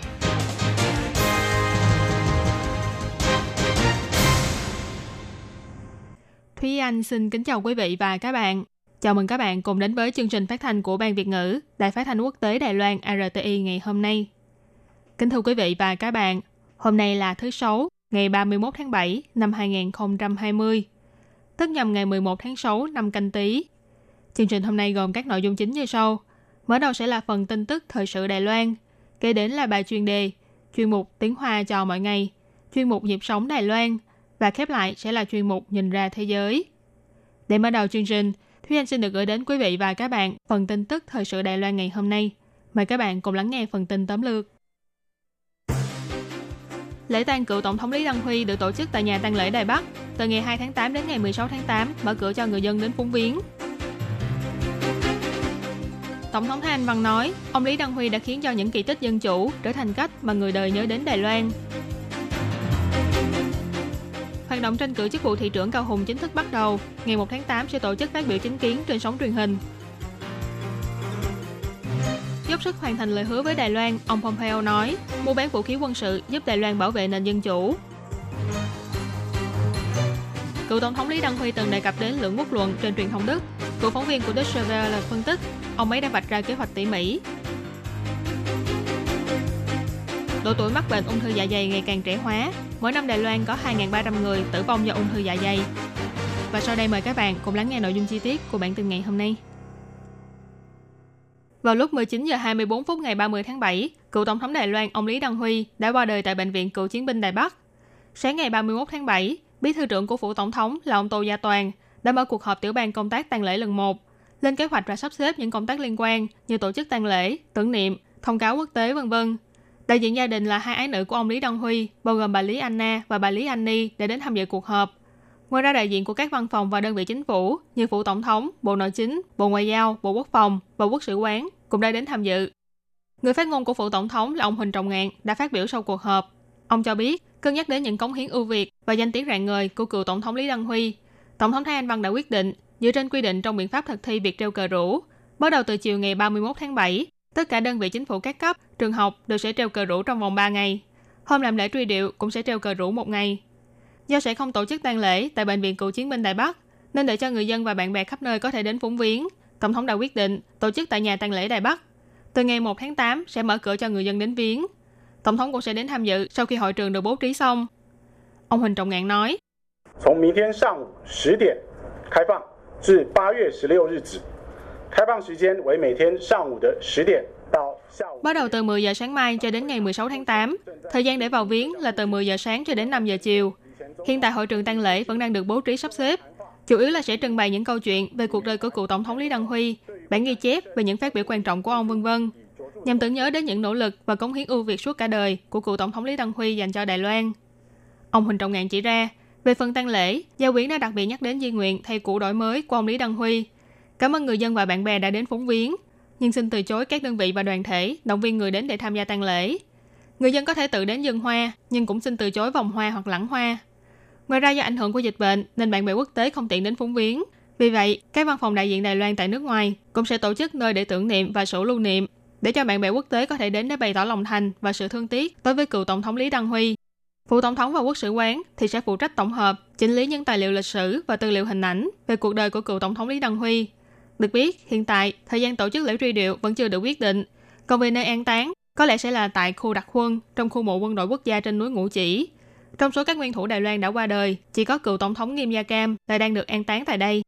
Thúy Anh xin kính chào quý vị và các bạn. Chào mừng các bạn cùng đến với chương trình phát thanh của Ban Việt ngữ, Đài phát thanh quốc tế Đài Loan RTI ngày hôm nay. Kính thưa quý vị và các bạn, hôm nay là thứ Sáu, ngày 31 tháng 7 năm 2020, tức nhằm ngày 11 tháng 6 năm canh tí. Chương trình hôm nay gồm các nội dung chính như sau. Mở đầu sẽ là phần tin tức thời sự Đài Loan, kế đến là bài chuyên đề, chuyên mục tiếng Hoa cho mọi ngày, chuyên mục nhịp sống Đài Loan và khép lại sẽ là chuyên mục nhìn ra thế giới. Để mở đầu chương trình, Thúy Anh xin được gửi đến quý vị và các bạn phần tin tức thời sự Đài Loan ngày hôm nay. Mời các bạn cùng lắng nghe phần tin tóm lược. Lễ tang cựu Tổng thống Lý Đăng Huy được tổ chức tại nhà tang lễ Đài Bắc từ ngày 2 tháng 8 đến ngày 16 tháng 8, mở cửa cho người dân đến phúng viếng. Tổng thống Thanh Văn nói, ông Lý Đăng Huy đã khiến cho những kỳ tích dân chủ trở thành cách mà người đời nhớ đến Đài Loan. Hoạt động tranh cử chức vụ thị trưởng Cao Hùng chính thức bắt đầu. Ngày 1 tháng 8 sẽ tổ chức phát biểu chính kiến trên sóng truyền hình. Dốc sức hoàn thành lời hứa với Đài Loan, ông Pompeo nói, mua bán vũ khí quân sự giúp Đài Loan bảo vệ nền dân chủ. Cựu Tổng thống Lý Đăng Huy từng đề cập đến lượng quốc luận trên truyền thông Đức. Cựu phóng viên của Deutsche Welle phân tích, ông ấy đã vạch ra kế hoạch tỉ mỉ. Độ tuổi mắc bệnh ung thư dạ dày ngày càng trẻ hóa. Mỗi năm Đài Loan có 2.300 người tử vong do ung thư dạ dày. Và sau đây mời các bạn cùng lắng nghe nội dung chi tiết của bản tin ngày hôm nay. Vào lúc 19 giờ 24 phút ngày 30 tháng 7, cựu tổng thống Đài Loan ông Lý Đăng Huy đã qua đời tại bệnh viện cựu chiến binh Đài Bắc. Sáng ngày 31 tháng 7, bí thư trưởng của phủ tổng thống là ông Tô Gia Toàn đã mở cuộc họp tiểu ban công tác tang lễ lần 1, lên kế hoạch và sắp xếp những công tác liên quan như tổ chức tang lễ, tưởng niệm, thông cáo quốc tế vân vân. Đại diện gia đình là hai ái nữ của ông Lý Đăng Huy, bao gồm bà Lý Anna và bà Lý Annie để đến tham dự cuộc họp. Ngoài ra đại diện của các văn phòng và đơn vị chính phủ như phủ tổng thống, bộ nội chính, bộ ngoại giao, bộ quốc phòng và quốc sự quán cũng đã đến tham dự. Người phát ngôn của phủ tổng thống là ông Huỳnh Trọng Ngạn đã phát biểu sau cuộc họp. Ông cho biết, cân nhắc đến những cống hiến ưu việt và danh tiếng rạng ngời của cựu tổng thống Lý Đăng Huy, tổng thống Thái Anh Văn đã quyết định dựa trên quy định trong biện pháp thực thi việc treo cờ rủ, bắt đầu từ chiều ngày 31 tháng 7 Tất cả đơn vị chính phủ các cấp, trường học đều sẽ treo cờ rủ trong vòng 3 ngày. Hôm làm lễ truy điệu cũng sẽ treo cờ rủ một ngày. Do sẽ không tổ chức tang lễ tại bệnh viện cựu chiến binh Đài Bắc, nên để cho người dân và bạn bè khắp nơi có thể đến phúng viếng, Tổng thống đã quyết định tổ chức tại nhà tang lễ Đài Bắc. Từ ngày 1 tháng 8 sẽ mở cửa cho người dân đến viếng. Tổng thống cũng sẽ đến tham dự sau khi hội trường được bố trí xong. Ông Huỳnh Trọng Ngạn nói, 从明天上午十点开放至八月十六日止， Bắt đầu từ 10 giờ sáng mai cho đến ngày 16 tháng 8. Thời gian để vào viếng là từ 10 giờ sáng cho đến 5 giờ chiều. Hiện tại hội trường tang lễ vẫn đang được bố trí sắp xếp. Chủ yếu là sẽ trưng bày những câu chuyện về cuộc đời của cựu tổng thống Lý Đăng Huy, bản ghi chép về những phát biểu quan trọng của ông vân vân, nhằm tưởng nhớ đến những nỗ lực và cống hiến ưu việt suốt cả đời của cựu tổng thống Lý Đăng Huy dành cho Đài Loan. Ông Huỳnh Trọng Ngạn chỉ ra, về phần tang lễ, Gia quyến đã đặc biệt nhắc đến di nguyện thay cũ đổi mới của ông Lý Đăng Huy. Cảm ơn người dân và bạn bè đã đến phóng viếng, nhưng xin từ chối các đơn vị và đoàn thể động viên người đến để tham gia tang lễ. Người dân có thể tự đến dân hoa, nhưng cũng xin từ chối vòng hoa hoặc lẵng hoa. Ngoài ra do ảnh hưởng của dịch bệnh nên bạn bè quốc tế không tiện đến phóng viếng. Vì vậy, các văn phòng đại diện Đài Loan tại nước ngoài cũng sẽ tổ chức nơi để tưởng niệm và sổ lưu niệm để cho bạn bè quốc tế có thể đến để bày tỏ lòng thành và sự thương tiếc đối với cựu tổng thống Lý Đăng Huy. phụ tổng thống và quốc sự quán thì sẽ phụ trách tổng hợp, chỉnh lý những tài liệu lịch sử và tư liệu hình ảnh về cuộc đời của cựu tổng thống Lý Đăng Huy. Được biết, hiện tại thời gian tổ chức lễ truy điệu vẫn chưa được quyết định. Còn về nơi an táng, có lẽ sẽ là tại khu đặc quân trong khu mộ quân đội quốc gia trên núi Ngũ Chỉ. Trong số các nguyên thủ Đài Loan đã qua đời, chỉ có cựu tổng thống Nghiêm Gia Cam lại đang được an táng tại đây.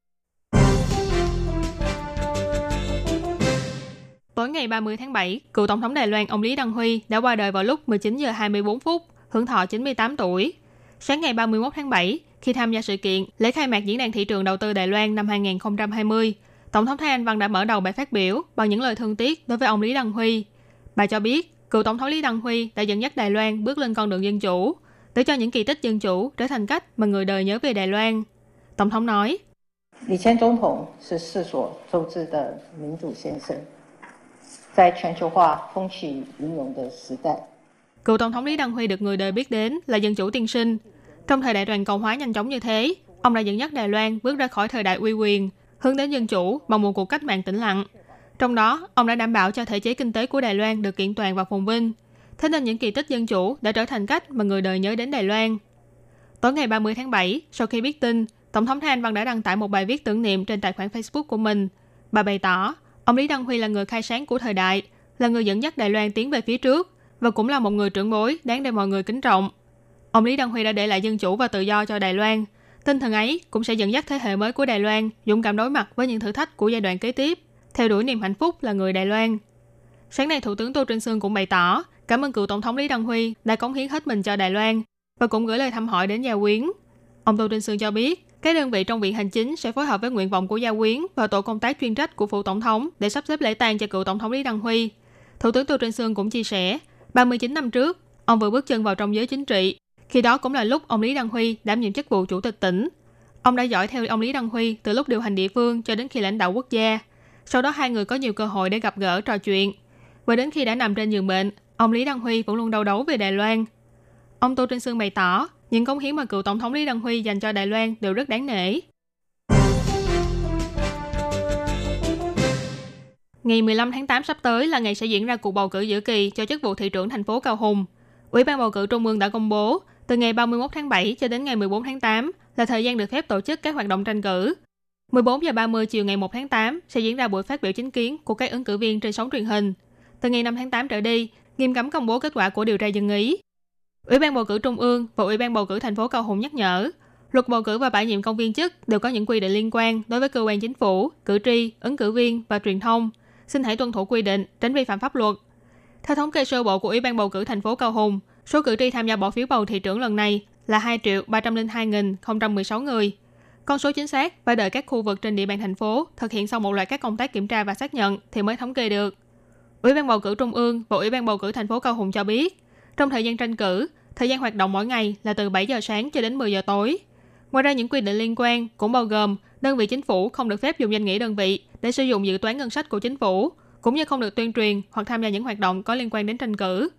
Tối ngày 30 tháng 7, cựu tổng thống Đài Loan ông Lý Đăng Huy đã qua đời vào lúc 19 giờ 24 phút, hưởng thọ 98 tuổi. Sáng ngày 31 tháng 7, khi tham gia sự kiện lễ khai mạc diễn đàn thị trường đầu tư Đài Loan năm 2020, Tổng thống Thái Anh Văn đã mở đầu bài phát biểu bằng những lời thương tiếc đối với ông Lý Đăng Huy. Bà cho biết, cựu Tổng thống Lý Đăng Huy đã dẫn dắt Đài Loan bước lên con đường dân chủ, để cho những kỳ tích dân chủ trở thành cách mà người đời nhớ về Đài Loan. Tổng thống nói, 李前总统是世所周知的民主先生，在全球化风起云涌的时代， Cựu Tổng thống Lý Đăng Huy được người đời biết đến là dân chủ tiên sinh. Trong thời đại toàn cầu hóa nhanh chóng như thế, ông đã dẫn dắt Đài Loan bước ra khỏi thời đại uy quyền, hướng đến dân chủ bằng một cuộc cách mạng tĩnh lặng. Trong đó, ông đã đảm bảo cho thể chế kinh tế của Đài Loan được kiện toàn và phồn vinh. Thế nên những kỳ tích dân chủ đã trở thành cách mà người đời nhớ đến Đài Loan. Tối ngày 30 tháng 7, sau khi biết tin, Tổng thống Thanh Văn đã đăng tải một bài viết tưởng niệm trên tài khoản Facebook của mình. Bà bày tỏ, ông Lý Đăng Huy là người khai sáng của thời đại, là người dẫn dắt Đài Loan tiến về phía trước và cũng là một người trưởng bối đáng để mọi người kính trọng. Ông Lý Đăng Huy đã để lại dân chủ và tự do cho Đài Loan. Tinh thần ấy cũng sẽ dẫn dắt thế hệ mới của Đài Loan dũng cảm đối mặt với những thử thách của giai đoạn kế tiếp, theo đuổi niềm hạnh phúc là người Đài Loan. Sáng nay, Thủ tướng Tô Trinh Sương cũng bày tỏ cảm ơn cựu Tổng thống Lý Đăng Huy đã cống hiến hết mình cho Đài Loan và cũng gửi lời thăm hỏi đến gia quyến. Ông Tô Trinh Sương cho biết, các đơn vị trong viện hành chính sẽ phối hợp với nguyện vọng của gia quyến và tổ công tác chuyên trách của phụ tổng thống để sắp xếp lễ tang cho cựu tổng thống Lý Đăng Huy. Thủ tướng Tô Trinh Sương cũng chia sẻ, 39 năm trước, ông vừa bước chân vào trong giới chính trị. Khi đó cũng là lúc ông Lý Đăng Huy đảm nhiệm chức vụ chủ tịch tỉnh. Ông đã dõi theo ông Lý Đăng Huy từ lúc điều hành địa phương cho đến khi lãnh đạo quốc gia. Sau đó hai người có nhiều cơ hội để gặp gỡ trò chuyện. Và đến khi đã nằm trên giường bệnh, ông Lý Đăng Huy vẫn luôn đau đấu về Đài Loan. Ông Tô Trinh Sương bày tỏ, những cống hiến mà cựu tổng thống Lý Đăng Huy dành cho Đài Loan đều rất đáng nể. Ngày 15 tháng 8 sắp tới là ngày sẽ diễn ra cuộc bầu cử giữa kỳ cho chức vụ thị trưởng thành phố Cao Hùng. Ủy ban bầu cử Trung ương đã công bố, từ ngày 31 tháng 7 cho đến ngày 14 tháng 8 là thời gian được phép tổ chức các hoạt động tranh cử. 14 giờ 30 chiều ngày 1 tháng 8 sẽ diễn ra buổi phát biểu chính kiến của các ứng cử viên trên sóng truyền hình. Từ ngày 5 tháng 8 trở đi, nghiêm cấm công bố kết quả của điều tra dân ý. Ủy ban bầu cử Trung ương và Ủy ban bầu cử thành phố Cao Hùng nhắc nhở, luật bầu cử và bãi nhiệm công viên chức đều có những quy định liên quan đối với cơ quan chính phủ, cử tri, ứng cử viên và truyền thông. Xin hãy tuân thủ quy định, tránh vi phạm pháp luật. Theo thống kê sơ bộ của Ủy ban bầu cử thành phố Cao Hùng, số cử tri tham gia bỏ phiếu bầu thị trưởng lần này là 2 triệu 302.016 người. Con số chính xác phải đợi các khu vực trên địa bàn thành phố thực hiện xong một loạt các công tác kiểm tra và xác nhận thì mới thống kê được. Ủy ban bầu cử Trung ương và Ủy ban bầu cử thành phố Cao Hùng cho biết, trong thời gian tranh cử, thời gian hoạt động mỗi ngày là từ 7 giờ sáng cho đến 10 giờ tối. Ngoài ra những quy định liên quan cũng bao gồm đơn vị chính phủ không được phép dùng danh nghĩa đơn vị để sử dụng dự toán ngân sách của chính phủ, cũng như không được tuyên truyền hoặc tham gia những hoạt động có liên quan đến tranh cử.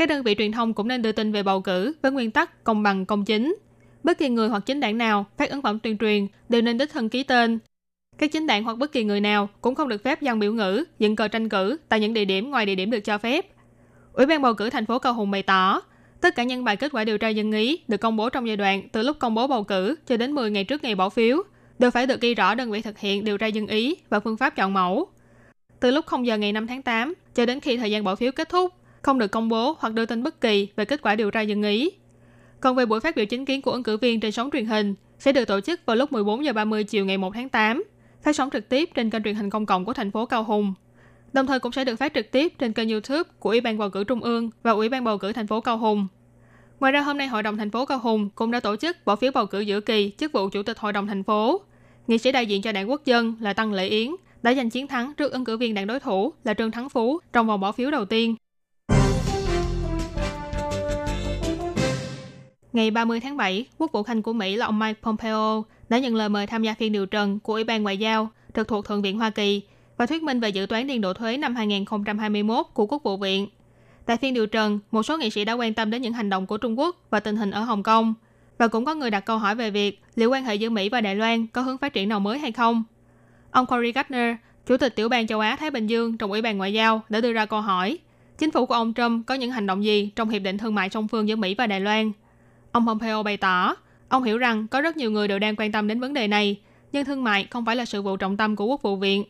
Các đơn vị truyền thông cũng nên đưa tin về bầu cử với nguyên tắc công bằng công chính. Bất kỳ người hoặc chính đảng nào phát ấn phẩm tuyên truyền đều nên đích thân ký tên. Các chính đảng hoặc bất kỳ người nào cũng không được phép dàn biểu ngữ, dựng cờ tranh cử tại những địa điểm ngoài địa điểm được cho phép. Ủy ban bầu cử thành phố Cao Hùng bày tỏ, tất cả nhân bài kết quả điều tra dân ý được công bố trong giai đoạn từ lúc công bố bầu cử cho đến 10 ngày trước ngày bỏ phiếu đều phải được ghi rõ đơn vị thực hiện điều tra dân ý và phương pháp chọn mẫu. Từ lúc 0 giờ ngày 5 tháng 8 cho đến khi thời gian bỏ phiếu kết thúc, không được công bố hoặc đưa tin bất kỳ về kết quả điều tra dân ý. Còn về buổi phát biểu chính kiến của ứng cử viên trên sóng truyền hình sẽ được tổ chức vào lúc 14 giờ 30 chiều ngày 1 tháng 8, phát sóng trực tiếp trên kênh truyền hình công cộng của thành phố Cao Hùng. Đồng thời cũng sẽ được phát trực tiếp trên kênh YouTube của Ủy ban bầu cử Trung ương và Ủy ban bầu cử thành phố Cao Hùng. Ngoài ra hôm nay Hội đồng thành phố Cao Hùng cũng đã tổ chức bỏ phiếu bầu cử giữa kỳ chức vụ Chủ tịch Hội đồng thành phố. Nghị sĩ đại diện cho đảng Quốc dân là Tăng Lệ Yến đã giành chiến thắng trước ứng cử viên đảng đối thủ là Trương Thắng Phú trong vòng bỏ phiếu đầu tiên. Ngày 30 tháng 7, Quốc vụ Khanh của Mỹ là ông Mike Pompeo đã nhận lời mời tham gia phiên điều trần của Ủy ban Ngoại giao trực thuộc Thượng viện Hoa Kỳ và thuyết minh về dự toán niên độ thuế năm 2021 của Quốc vụ viện. Tại phiên điều trần, một số nghị sĩ đã quan tâm đến những hành động của Trung Quốc và tình hình ở Hồng Kông. Và cũng có người đặt câu hỏi về việc liệu quan hệ giữa Mỹ và Đài Loan có hướng phát triển nào mới hay không. Ông Cory Gardner, Chủ tịch Tiểu ban châu Á-Thái Bình Dương trong Ủy ban Ngoại giao đã đưa ra câu hỏi chính phủ của ông Trump có những hành động gì trong hiệp định thương mại song phương giữa Mỹ và Đài Loan. Ông Pompeo bày tỏ, ông hiểu rằng có rất nhiều người đều đang quan tâm đến vấn đề này, nhưng thương mại không phải là sự vụ trọng tâm của Quốc vụ viện.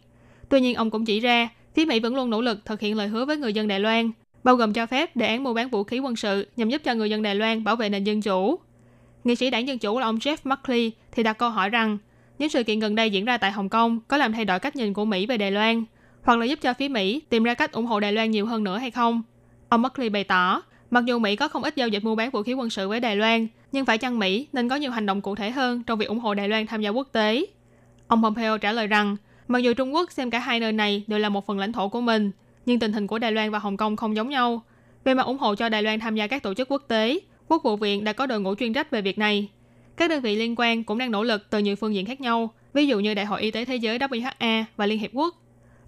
Tuy nhiên, ông cũng chỉ ra, phía Mỹ vẫn luôn nỗ lực thực hiện lời hứa với người dân Đài Loan, bao gồm cho phép đề án mua bán vũ khí quân sự nhằm giúp cho người dân Đài Loan bảo vệ nền dân chủ. Nghị sĩ đảng Dân Chủ là ông Jeff Buckley thì đặt câu hỏi rằng, những sự kiện gần đây diễn ra tại Hồng Kông có làm thay đổi cách nhìn của Mỹ về Đài Loan, hoặc là giúp cho phía Mỹ tìm ra cách ủng hộ Đài Loan nhiều hơn nữa hay không? Ông Buckley bày tỏ, mặc dù Mỹ có không ít giao dịch mua bán vũ khí quân sự với Đài Loan, nhưng phải chăng Mỹ nên có nhiều hành động cụ thể hơn trong việc ủng hộ Đài Loan tham gia quốc tế? Ông Pompeo trả lời rằng, mặc dù Trung Quốc xem cả hai nơi này đều là một phần lãnh thổ của mình, nhưng tình hình của Đài Loan và Hồng Kông không giống nhau. Về mặt ủng hộ cho Đài Loan tham gia các tổ chức quốc tế, Quốc vụ viện đã có đội ngũ chuyên trách về việc này. Các đơn vị liên quan cũng đang nỗ lực từ nhiều phương diện khác nhau, ví dụ như Đại hội Y tế Thế giới WHA và Liên Hiệp Quốc.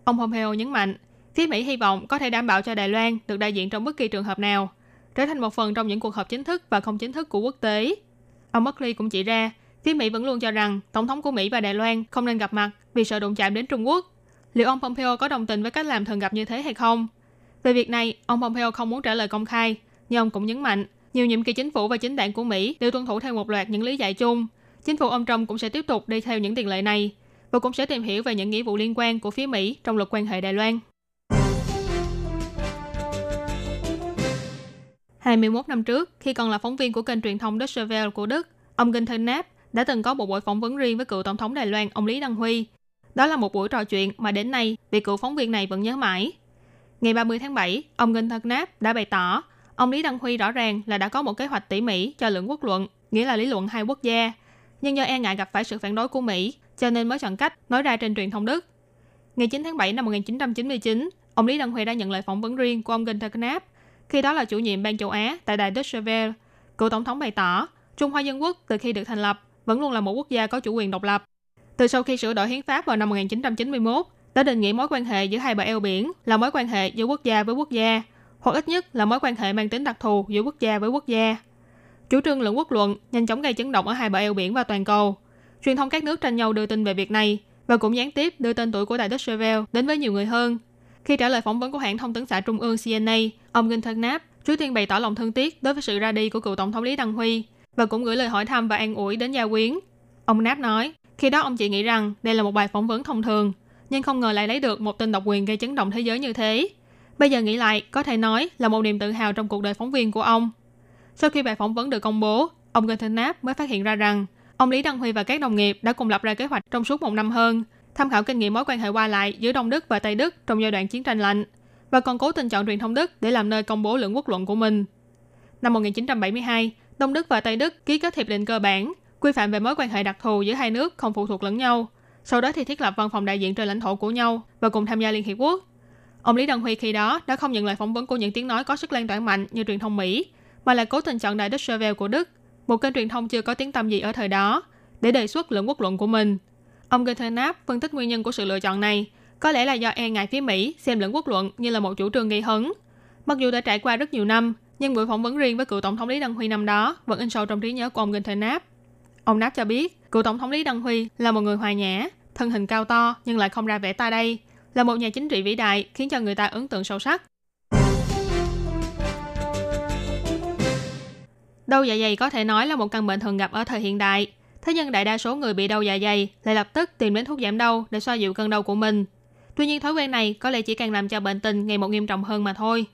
Ông Pompeo nhấn mạnh, phía Mỹ hy vọng có thể đảm bảo cho Đài Loan được đại diện trong bất kỳ trường hợp nào, trở thành một phần trong những cuộc họp chính thức và không chính thức của quốc tế. Ông Buckley cũng chỉ ra, phía Mỹ vẫn luôn cho rằng Tổng thống của Mỹ và Đài Loan không nên gặp mặt vì sợ đụng chạm đến Trung Quốc. Liệu ông Pompeo có đồng tình với cách làm thường gặp như thế hay không? Về việc này, ông Pompeo không muốn trả lời công khai, nhưng ông cũng nhấn mạnh, nhiều nhiệm kỳ chính phủ và chính đảng của Mỹ đều tuân thủ theo một loạt những lý giải chung. Chính phủ ông Trump cũng sẽ tiếp tục đi theo những tiền lệ này và cũng sẽ tìm hiểu về những nghĩa vụ liên quan của phía Mỹ trong luật quan hệ Đài Loan. 21 năm trước, khi còn là phóng viên của kênh truyền thông Deutsche Welle của Đức, ông Günther Knapp đã từng có một buổi phỏng vấn riêng với cựu tổng thống Đài Loan ông Lý Đăng Huy. Đó là một buổi trò chuyện mà đến nay vị cựu phóng viên này vẫn nhớ mãi. Ngày 30 tháng 7, ông Günther Knapp đã bày tỏ ông Lý Đăng Huy rõ ràng là đã có một kế hoạch tỉ mỉ cho lượng quốc luận, nghĩa là lý luận hai quốc gia. Nhưng do e ngại gặp phải sự phản đối của Mỹ, cho nên mới chọn cách nói ra trên truyền thông Đức. Ngày 9 tháng 7 năm 1999, ông Lý Đăng Huy đã nhận lời phỏng vấn riêng của ông Günther Knapp khi đó là chủ nhiệm ban châu Á tại đài Deutsche Welle, cựu tổng thống bày tỏ, Trung Hoa Dân Quốc từ khi được thành lập vẫn luôn là một quốc gia có chủ quyền độc lập. Từ sau khi sửa đổi hiến pháp vào năm 1991, đã định nghĩa mối quan hệ giữa hai bờ eo biển là mối quan hệ giữa quốc gia với quốc gia, hoặc ít nhất là mối quan hệ mang tính đặc thù giữa quốc gia với quốc gia. Chủ trương lượng quốc luận nhanh chóng gây chấn động ở hai bờ eo biển và toàn cầu. Truyền thông các nước tranh nhau đưa tin về việc này và cũng gián tiếp đưa tên tuổi của đài Deutsche Welle đến với nhiều người hơn khi trả lời phỏng vấn của hãng thông tấn xã Trung ương CNA, ông Günther Knapp trước tiên bày tỏ lòng thương tiếc đối với sự ra đi của cựu tổng thống Lý Đăng Huy và cũng gửi lời hỏi thăm và an ủi đến gia quyến. Ông Knapp nói, khi đó ông chỉ nghĩ rằng đây là một bài phỏng vấn thông thường, nhưng không ngờ lại lấy được một tin độc quyền gây chấn động thế giới như thế. Bây giờ nghĩ lại, có thể nói là một niềm tự hào trong cuộc đời phóng viên của ông. Sau khi bài phỏng vấn được công bố, ông Günther Knapp mới phát hiện ra rằng ông Lý Đăng Huy và các đồng nghiệp đã cùng lập ra kế hoạch trong suốt một năm hơn tham khảo kinh nghiệm mối quan hệ qua lại giữa Đông Đức và Tây Đức trong giai đoạn chiến tranh lạnh và còn cố tình chọn truyền thông Đức để làm nơi công bố lượng quốc luận của mình. Năm 1972, Đông Đức và Tây Đức ký kết hiệp định cơ bản, quy phạm về mối quan hệ đặc thù giữa hai nước không phụ thuộc lẫn nhau. Sau đó thì thiết lập văn phòng đại diện trên lãnh thổ của nhau và cùng tham gia Liên Hiệp Quốc. Ông Lý Đăng Huy khi đó đã không nhận lời phỏng vấn của những tiếng nói có sức lan tỏa mạnh như truyền thông Mỹ, mà là cố tình chọn đài Deutsche Welle của Đức, một kênh truyền thông chưa có tiếng tăm gì ở thời đó, để đề xuất lượng quốc luận của mình – Ông Guterres phân tích nguyên nhân của sự lựa chọn này, có lẽ là do e ngại phía Mỹ xem lẫn quốc luận như là một chủ trương gây hấn. Mặc dù đã trải qua rất nhiều năm, nhưng buổi phỏng vấn riêng với cựu tổng thống Lý Đăng Huy năm đó vẫn in sâu trong trí nhớ của ông Guterres. Ông Nap cho biết, cựu tổng thống Lý Đăng Huy là một người hòa nhã, thân hình cao to nhưng lại không ra vẻ ta đây, là một nhà chính trị vĩ đại khiến cho người ta ấn tượng sâu sắc. Đau dạ dày có thể nói là một căn bệnh thường gặp ở thời hiện đại, Thế nhưng đại đa số người bị đau dạ dày lại lập tức tìm đến thuốc giảm đau để xoa dịu cơn đau của mình. Tuy nhiên thói quen này có lẽ chỉ càng làm cho bệnh tình ngày một nghiêm trọng hơn mà thôi.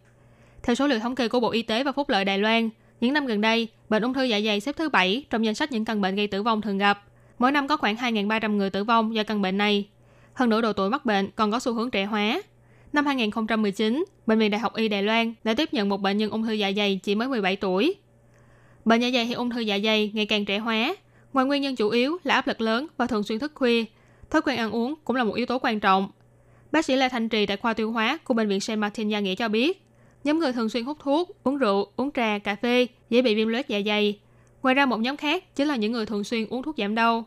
Theo số liệu thống kê của Bộ Y tế và Phúc lợi Đài Loan, những năm gần đây, bệnh ung thư dạ dày xếp thứ 7 trong danh sách những căn bệnh gây tử vong thường gặp. Mỗi năm có khoảng 2.300 người tử vong do căn bệnh này. Hơn nửa độ tuổi mắc bệnh còn có xu hướng trẻ hóa. Năm 2019, Bệnh viện Đại học Y Đài Loan đã tiếp nhận một bệnh nhân ung thư dạ dày chỉ mới 17 tuổi. Bệnh dạ dày hay ung thư dạ dày ngày càng trẻ hóa Ngoài nguyên nhân chủ yếu là áp lực lớn và thường xuyên thức khuya, thói quen ăn uống cũng là một yếu tố quan trọng. Bác sĩ Lê Thanh Trì tại khoa tiêu hóa của bệnh viện Saint Martin Gia Nghĩa cho biết, nhóm người thường xuyên hút thuốc, uống rượu, uống trà, cà phê dễ bị viêm loét dạ dày. Ngoài ra một nhóm khác chính là những người thường xuyên uống thuốc giảm đau.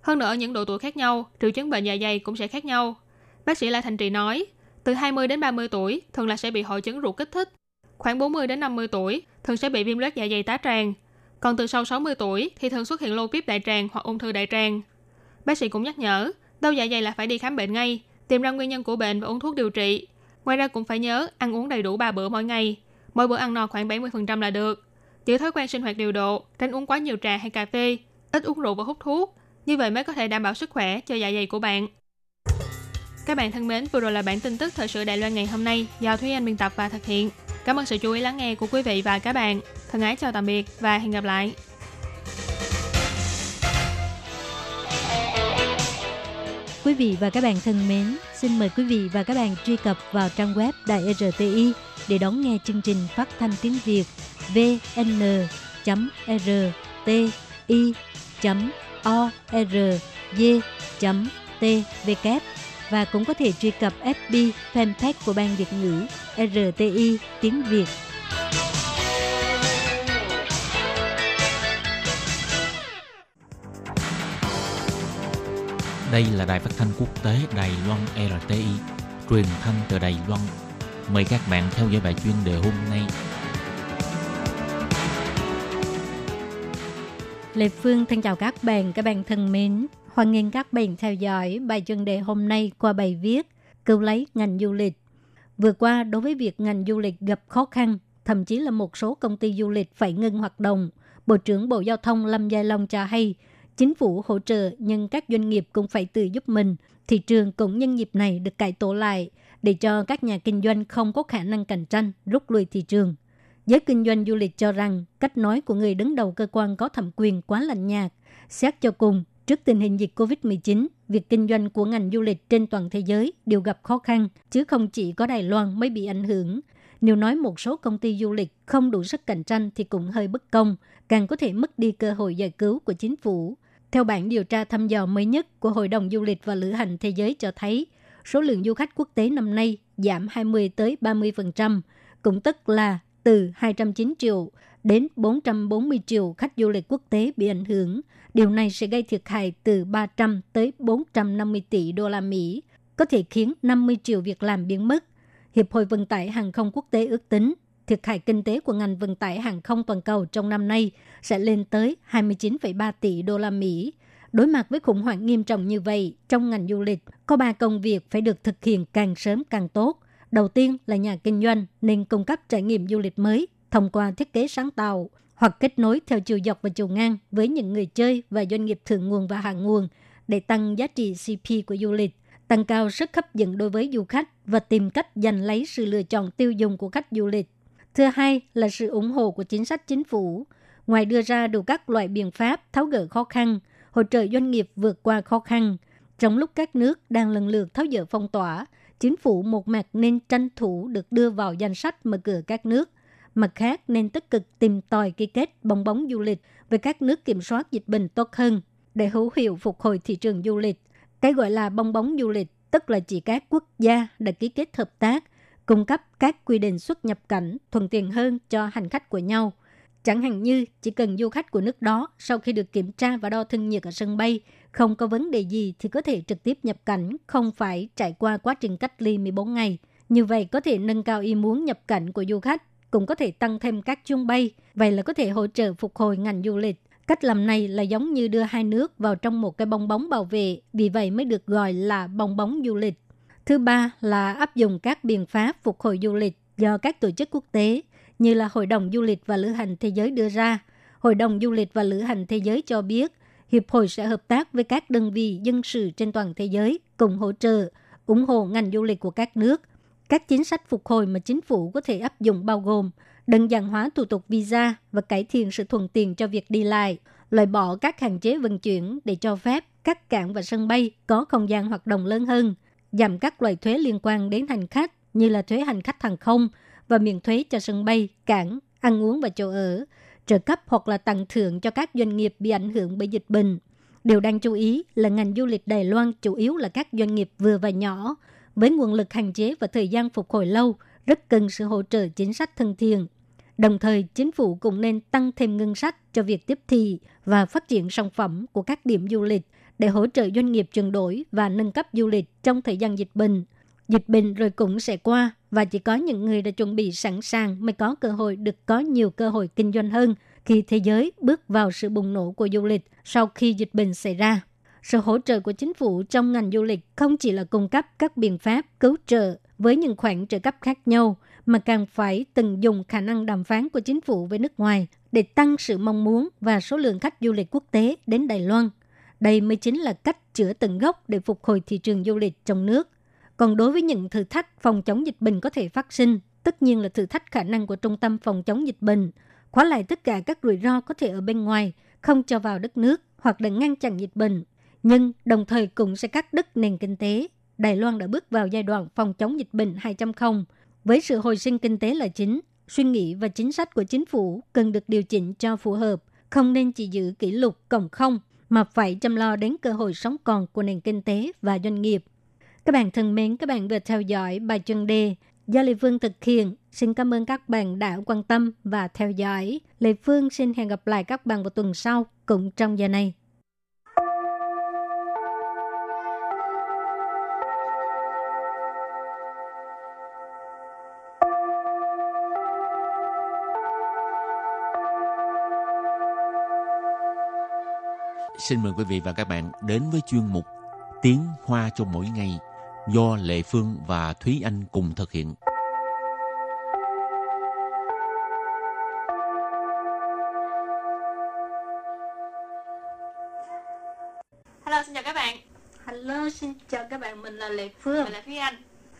Hơn nữa ở những độ tuổi khác nhau, triệu chứng bệnh dạ dày cũng sẽ khác nhau. Bác sĩ Lê Thanh Trì nói, từ 20 đến 30 tuổi thường là sẽ bị hội chứng ruột kích thích. Khoảng 40 đến 50 tuổi thường sẽ bị viêm loét dạ dày tá tràng còn từ sau 60 tuổi thì thường xuất hiện lô kíp đại tràng hoặc ung thư đại tràng. Bác sĩ cũng nhắc nhở, đau dạ dày là phải đi khám bệnh ngay, tìm ra nguyên nhân của bệnh và uống thuốc điều trị. Ngoài ra cũng phải nhớ ăn uống đầy đủ 3 bữa mỗi ngày, mỗi bữa ăn no khoảng 70% là được. Giữ thói quen sinh hoạt điều độ, tránh uống quá nhiều trà hay cà phê, ít uống rượu và hút thuốc. Như vậy mới có thể đảm bảo sức khỏe cho dạ dày của bạn. Các bạn thân mến, vừa rồi là bản tin tức thời sự Đài Loan ngày hôm nay do Thúy Anh biên tập và thực hiện. Cảm ơn sự chú ý lắng nghe của quý vị và các bạn. Thân ái chào tạm biệt và hẹn gặp lại. Quý vị và các bạn thân mến, xin mời quý vị và các bạn truy cập vào trang web Đài RTI để đón nghe chương trình phát thanh tiếng Việt vn.rti.org.tvk và cũng có thể truy cập FB fanpage của Ban Việt ngữ RTI tiếng Việt. Đây là đài phát thanh quốc tế Đài Loan RTI, truyền thanh từ Đài Loan. Mời các bạn theo dõi bài chuyên đề hôm nay. Lê Phương thân chào các bạn, các bạn thân mến. Hoan nghênh các bạn theo dõi bài chuyên đề hôm nay qua bài viết Cứu lấy ngành du lịch. Vừa qua, đối với việc ngành du lịch gặp khó khăn, thậm chí là một số công ty du lịch phải ngưng hoạt động, Bộ trưởng Bộ Giao thông Lâm Gia Long cho hay, chính phủ hỗ trợ nhưng các doanh nghiệp cũng phải tự giúp mình. Thị trường cũng nhân dịp này được cải tổ lại để cho các nhà kinh doanh không có khả năng cạnh tranh rút lui thị trường. Giới kinh doanh du lịch cho rằng cách nói của người đứng đầu cơ quan có thẩm quyền quá lạnh nhạt. Xét cho cùng, trước tình hình dịch COVID-19, việc kinh doanh của ngành du lịch trên toàn thế giới đều gặp khó khăn, chứ không chỉ có Đài Loan mới bị ảnh hưởng. Nếu nói một số công ty du lịch không đủ sức cạnh tranh thì cũng hơi bất công, càng có thể mất đi cơ hội giải cứu của chính phủ. Theo bản điều tra thăm dò mới nhất của Hội đồng Du lịch và Lữ hành Thế giới cho thấy, số lượng du khách quốc tế năm nay giảm 20 tới 30%, cũng tức là từ 209 triệu đến 440 triệu khách du lịch quốc tế bị ảnh hưởng. Điều này sẽ gây thiệt hại từ 300 tới 450 tỷ đô la Mỹ, có thể khiến 50 triệu việc làm biến mất. Hiệp hội Vận tải Hàng không Quốc tế ước tính thiệt hại kinh tế của ngành vận tải hàng không toàn cầu trong năm nay sẽ lên tới 29,3 tỷ đô la Mỹ. Đối mặt với khủng hoảng nghiêm trọng như vậy, trong ngành du lịch, có ba công việc phải được thực hiện càng sớm càng tốt. Đầu tiên là nhà kinh doanh nên cung cấp trải nghiệm du lịch mới thông qua thiết kế sáng tạo hoặc kết nối theo chiều dọc và chiều ngang với những người chơi và doanh nghiệp thượng nguồn và hạ nguồn để tăng giá trị CP của du lịch, tăng cao sức hấp dẫn đối với du khách và tìm cách giành lấy sự lựa chọn tiêu dùng của khách du lịch. Thứ hai là sự ủng hộ của chính sách chính phủ. Ngoài đưa ra đủ các loại biện pháp tháo gỡ khó khăn, hỗ trợ doanh nghiệp vượt qua khó khăn, trong lúc các nước đang lần lượt tháo dỡ phong tỏa, chính phủ một mặt nên tranh thủ được đưa vào danh sách mở cửa các nước, mặt khác nên tích cực tìm tòi ký kết bong bóng du lịch với các nước kiểm soát dịch bệnh tốt hơn để hữu hiệu phục hồi thị trường du lịch. Cái gọi là bong bóng du lịch tức là chỉ các quốc gia đã ký kết hợp tác cung cấp các quy định xuất nhập cảnh thuận tiện hơn cho hành khách của nhau. Chẳng hạn như chỉ cần du khách của nước đó sau khi được kiểm tra và đo thân nhiệt ở sân bay không có vấn đề gì thì có thể trực tiếp nhập cảnh, không phải trải qua quá trình cách ly 14 ngày. Như vậy có thể nâng cao ý muốn nhập cảnh của du khách, cũng có thể tăng thêm các chuyến bay. Vậy là có thể hỗ trợ phục hồi ngành du lịch. Cách làm này là giống như đưa hai nước vào trong một cái bong bóng bảo vệ, vì vậy mới được gọi là bong bóng du lịch. Thứ ba là áp dụng các biện pháp phục hồi du lịch do các tổ chức quốc tế như là Hội đồng Du lịch và Lữ hành Thế giới đưa ra. Hội đồng Du lịch và Lữ hành Thế giới cho biết, Hiệp hội sẽ hợp tác với các đơn vị dân sự trên toàn thế giới cùng hỗ trợ, ủng hộ ngành du lịch của các nước. Các chính sách phục hồi mà chính phủ có thể áp dụng bao gồm đơn giản hóa thủ tục visa và cải thiện sự thuận tiện cho việc đi lại, loại bỏ các hạn chế vận chuyển để cho phép các cảng và sân bay có không gian hoạt động lớn hơn – giảm các loại thuế liên quan đến hành khách như là thuế hành khách hàng không và miễn thuế cho sân bay, cảng, ăn uống và chỗ ở, trợ cấp hoặc là tặng thưởng cho các doanh nghiệp bị ảnh hưởng bởi dịch bệnh. Điều đáng chú ý là ngành du lịch Đài Loan chủ yếu là các doanh nghiệp vừa và nhỏ, với nguồn lực hạn chế và thời gian phục hồi lâu, rất cần sự hỗ trợ chính sách thân thiện. Đồng thời, chính phủ cũng nên tăng thêm ngân sách cho việc tiếp thị và phát triển sản phẩm của các điểm du lịch để hỗ trợ doanh nghiệp chuyển đổi và nâng cấp du lịch trong thời gian dịch bệnh. Dịch bệnh rồi cũng sẽ qua và chỉ có những người đã chuẩn bị sẵn sàng mới có cơ hội được có nhiều cơ hội kinh doanh hơn khi thế giới bước vào sự bùng nổ của du lịch sau khi dịch bệnh xảy ra. Sự hỗ trợ của chính phủ trong ngành du lịch không chỉ là cung cấp các biện pháp cứu trợ với những khoản trợ cấp khác nhau, mà càng phải từng dùng khả năng đàm phán của chính phủ với nước ngoài để tăng sự mong muốn và số lượng khách du lịch quốc tế đến Đài Loan đây mới chính là cách chữa tận gốc để phục hồi thị trường du lịch trong nước. Còn đối với những thử thách phòng chống dịch bệnh có thể phát sinh, tất nhiên là thử thách khả năng của trung tâm phòng chống dịch bệnh, khóa lại tất cả các rủi ro có thể ở bên ngoài, không cho vào đất nước hoặc là ngăn chặn dịch bệnh. Nhưng đồng thời cũng sẽ cắt đứt nền kinh tế. Đài Loan đã bước vào giai đoạn phòng chống dịch bệnh 2.0 với sự hồi sinh kinh tế là chính. Suy nghĩ và chính sách của chính phủ cần được điều chỉnh cho phù hợp, không nên chỉ giữ kỷ lục cộng không mà phải chăm lo đến cơ hội sống còn của nền kinh tế và doanh nghiệp. Các bạn thân mến, các bạn vừa theo dõi bài chân đề do Lê Phương thực hiện. Xin cảm ơn các bạn đã quan tâm và theo dõi. Lê Phương xin hẹn gặp lại các bạn vào tuần sau cũng trong giờ này. Xin mời quý vị và các bạn đến với chuyên mục Tiếng Hoa cho mỗi ngày do Lệ Phương và Thúy Anh cùng thực hiện. Hello, xin chào các bạn. Hello, xin chào các bạn, mình là Lệ Phương. Mình là Thúy Anh.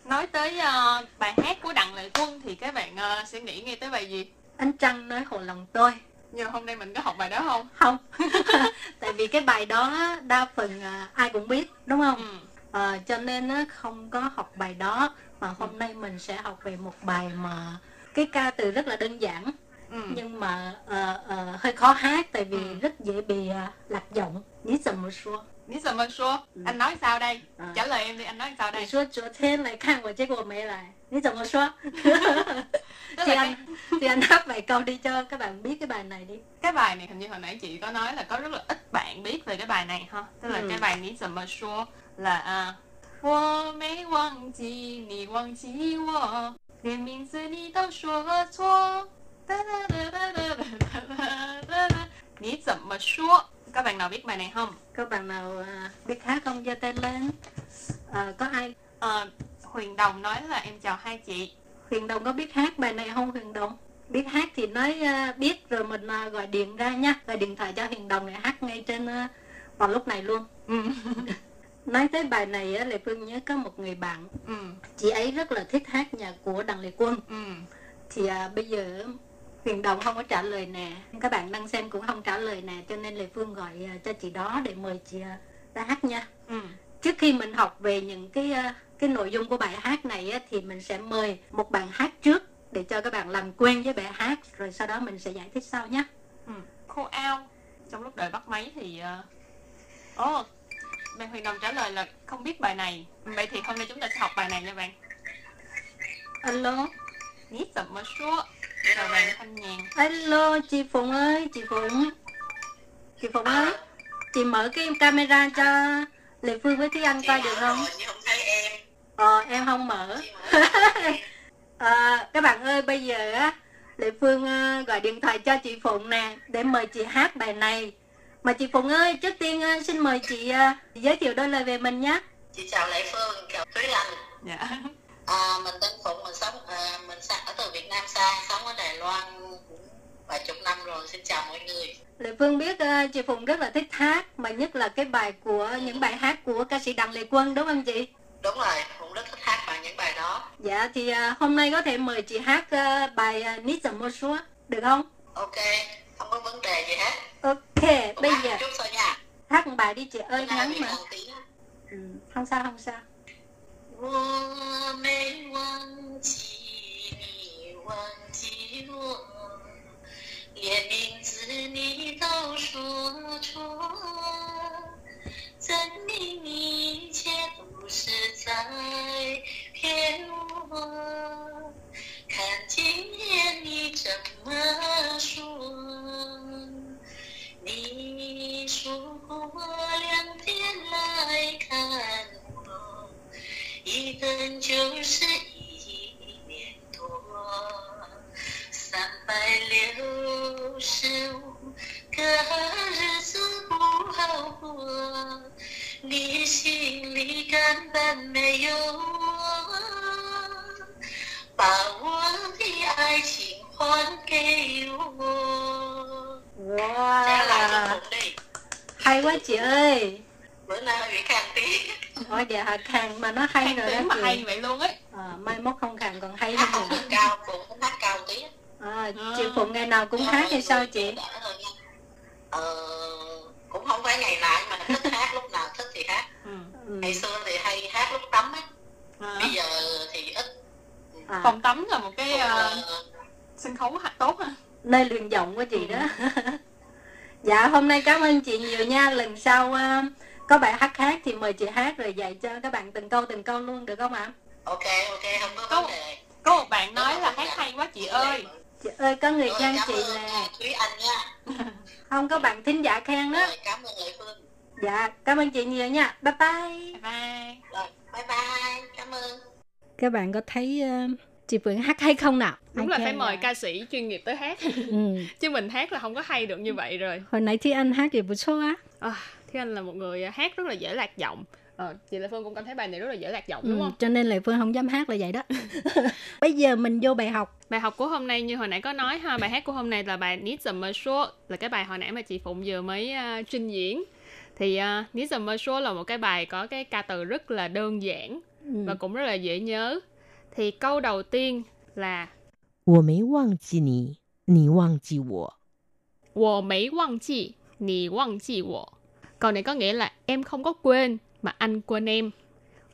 Nói tới uh, bài hát của Đặng Lệ Quân thì các bạn uh, sẽ nghĩ ngay tới bài gì? Anh Trăng nói hồ lòng tôi. Nhưng hôm nay mình có học bài đó không? Không, tại vì cái bài đó đa phần uh, ai cũng biết, đúng không? Ừ. Ờ, cho nên không có học bài đó mà hôm nay mình sẽ học về một bài mà cái ca từ rất là đơn giản Ừ. nhưng mà ờ, ờ, hơi khó hát tại vì Ừ. rất dễ bị uh, lạc giọng. Ní dầm một số. Ní sờ mơ xua. Ừ. Anh nói sao đây? À. Trả lời em đi, anh nói sao 你 đây? 说昨天来看我，结果没来，你怎么说？ Tức thì là anh thì anh hát vài câu đi cho các bạn biết cái bài này đi. cái bài này hình như hồi nãy chị có nói là có rất là ít bạn biết về cái bài này ha tức là Ừ. cái bài ní sờ mơ xua là à 我没忘记你忘记我，连名字你都说错。哒哒哒哒哒哒哒哒哒你怎么说 Các bạn nào biết bài này không Các bạn nào à, biết hát không giơ tay lên. À, có ai Ờ, Huyền Đồng nói là em chào hai chị Huyền Đồng có biết hát bài này không Huyền Đồng? Biết hát thì nói à, biết rồi mình à, gọi điện ra nha, gọi điện thoại cho Huyền Đồng để hát ngay trên à, vào lúc này luôn. ừ. Nói tới bài này á, Lệ Phương nhớ có một người bạn, ừ. chị ấy rất là thích hát nhạc của Đặng Lệ Quân. ừ. thì à, bây giờ Huyền Đồng không có trả lời nè. Các bạn đang xem cũng không trả lời nè cho nên Lệ Phương gọi à, cho chị đó để mời chị à, ra hát nha. Ừ. trước khi mình học về những cái à, cái nội dung của bài hát này thì mình sẽ mời một bạn hát trước để cho các bạn làm quen với bài hát rồi sau đó mình sẽ giải thích sau nhé Ừ. Khô ao. Trong lúc đợi bắt máy thì Ồ Bạn Huyền Đồng trả lời là không biết bài này. Vậy thì hôm nay chúng ta sẽ học bài này nha bạn. Alo. Ní sầm mơ xua Chào bạn Thanh Nhàn alo chị Phụng ơi chị Phụng. Chị Phụng ơi chị mở cái camera cho Lệ Phương với Thúy Anh coi được không? nhưng không thấy em. Ờ em không mở. À, Các bạn ơi bây giờ á Lệ Phương ờ, gọi điện thoại cho chị Phụng nè Để mời chị hát bài này. Mà chị Phụng ơi trước tiên ờ, xin mời chị ờ, giới thiệu đôi lời về mình nhé. Chị chào lệ phương chào thúy anh. Dạ à, mình tên phụng mình sống à, mình sang ở từ việt nam sang sống ở đài loan cũng vài chục năm rồi. Xin chào mọi người. Lệ Phương biết ờ, chị Phụng rất là thích hát Mà nhất là cái bài của những bài hát của ca sĩ Đặng Lệ Quân đúng không chị? đúng rồi phụng rất thích hát bài những bài đó. Dạ thì ờ, hôm nay có thể mời chị hát ờ, bài ờ, Nít Dầm Mô Súa Được không? ok không có vấn đề gì hết. Ok Phụng bây giờ nha. hát một bài đi chị ơi ngắn mà. ừ, Không sao không sao 我没忘记你，忘记我，连名字你都说错，证明你一切都是在骗我。看今天你怎么说？你说过两天来看我。一等就是一年多，三百六十五个日子不好过，你心里根本没有我，把我的爱情还给我。再来 Wow 一 bữa nay bị khang tiếng. Ôi dạ hả khàn mà nó hay Hay rồi đó mà chị. hay vậy luôn ấy. À, Mai mốt không khàn còn hay Hát hơn nữa cao, cũng hát cao tí. à, Chị Phụng ngày nào cũng hát hay sao chị? Ờ, cũng không phải ngày nào mà thích hát lúc nào thích thì hát. Ừ. Ừ. ngày xưa thì hay hát lúc tắm á. À. bây giờ thì ít. À, Phòng tắm là một cái ờ, ờ, sân khấu hạt tốt ha nơi luyện giọng của chị đó. Dạ hôm nay cảm ơn chị nhiều nha. Lần sau ờ, có bài hát khác thì mời chị hát rồi dạy cho các bạn từng câu từng câu luôn được không ạ? ok ok không có Có- vấn đề. Có một bạn nói là hát hay quá chị ơi. Chị ơi có người khen chị nè Thúy Anh nha. Không có bạn thính giả khen đó rồi cảm ơn Lệ Phương. Dạ cảm ơn chị nhiều nha. Bye bye. Bye bye. Rồi bye bye cảm ơn. Các bạn có thấy ờ, chị Phượng hát hay không nào? Đúng là Ok phải mời ca sĩ chuyên nghiệp tới hát. Ừ. chứ mình hát là không có hay được như vậy rồi. Hồi nãy thì anh hát thì bữa số á. À, thì anh là một người hát rất là dễ lạc giọng ờ, chị Lệ Phương cũng cảm thấy bài này rất là dễ lạc giọng đúng ừ, không cho nên Lệ Phương không dám hát là vậy đó bây giờ mình vô bài học bài học của hôm nay như hồi nãy có nói ha bài hát của hôm nay là bài Ní Dầm Mơ Số là cái bài hồi nãy mà chị Phụng vừa mới uh, trình diễn thì uh, Ní Dầm Mơ Số là một cái bài có cái ca từ rất là đơn giản ừ. và cũng rất là dễ nhớ thì câu đầu tiên là 我没忘记你，你忘记我。我没忘记你忘记我 Câu này có nghĩa là em không có quên mà anh quên em.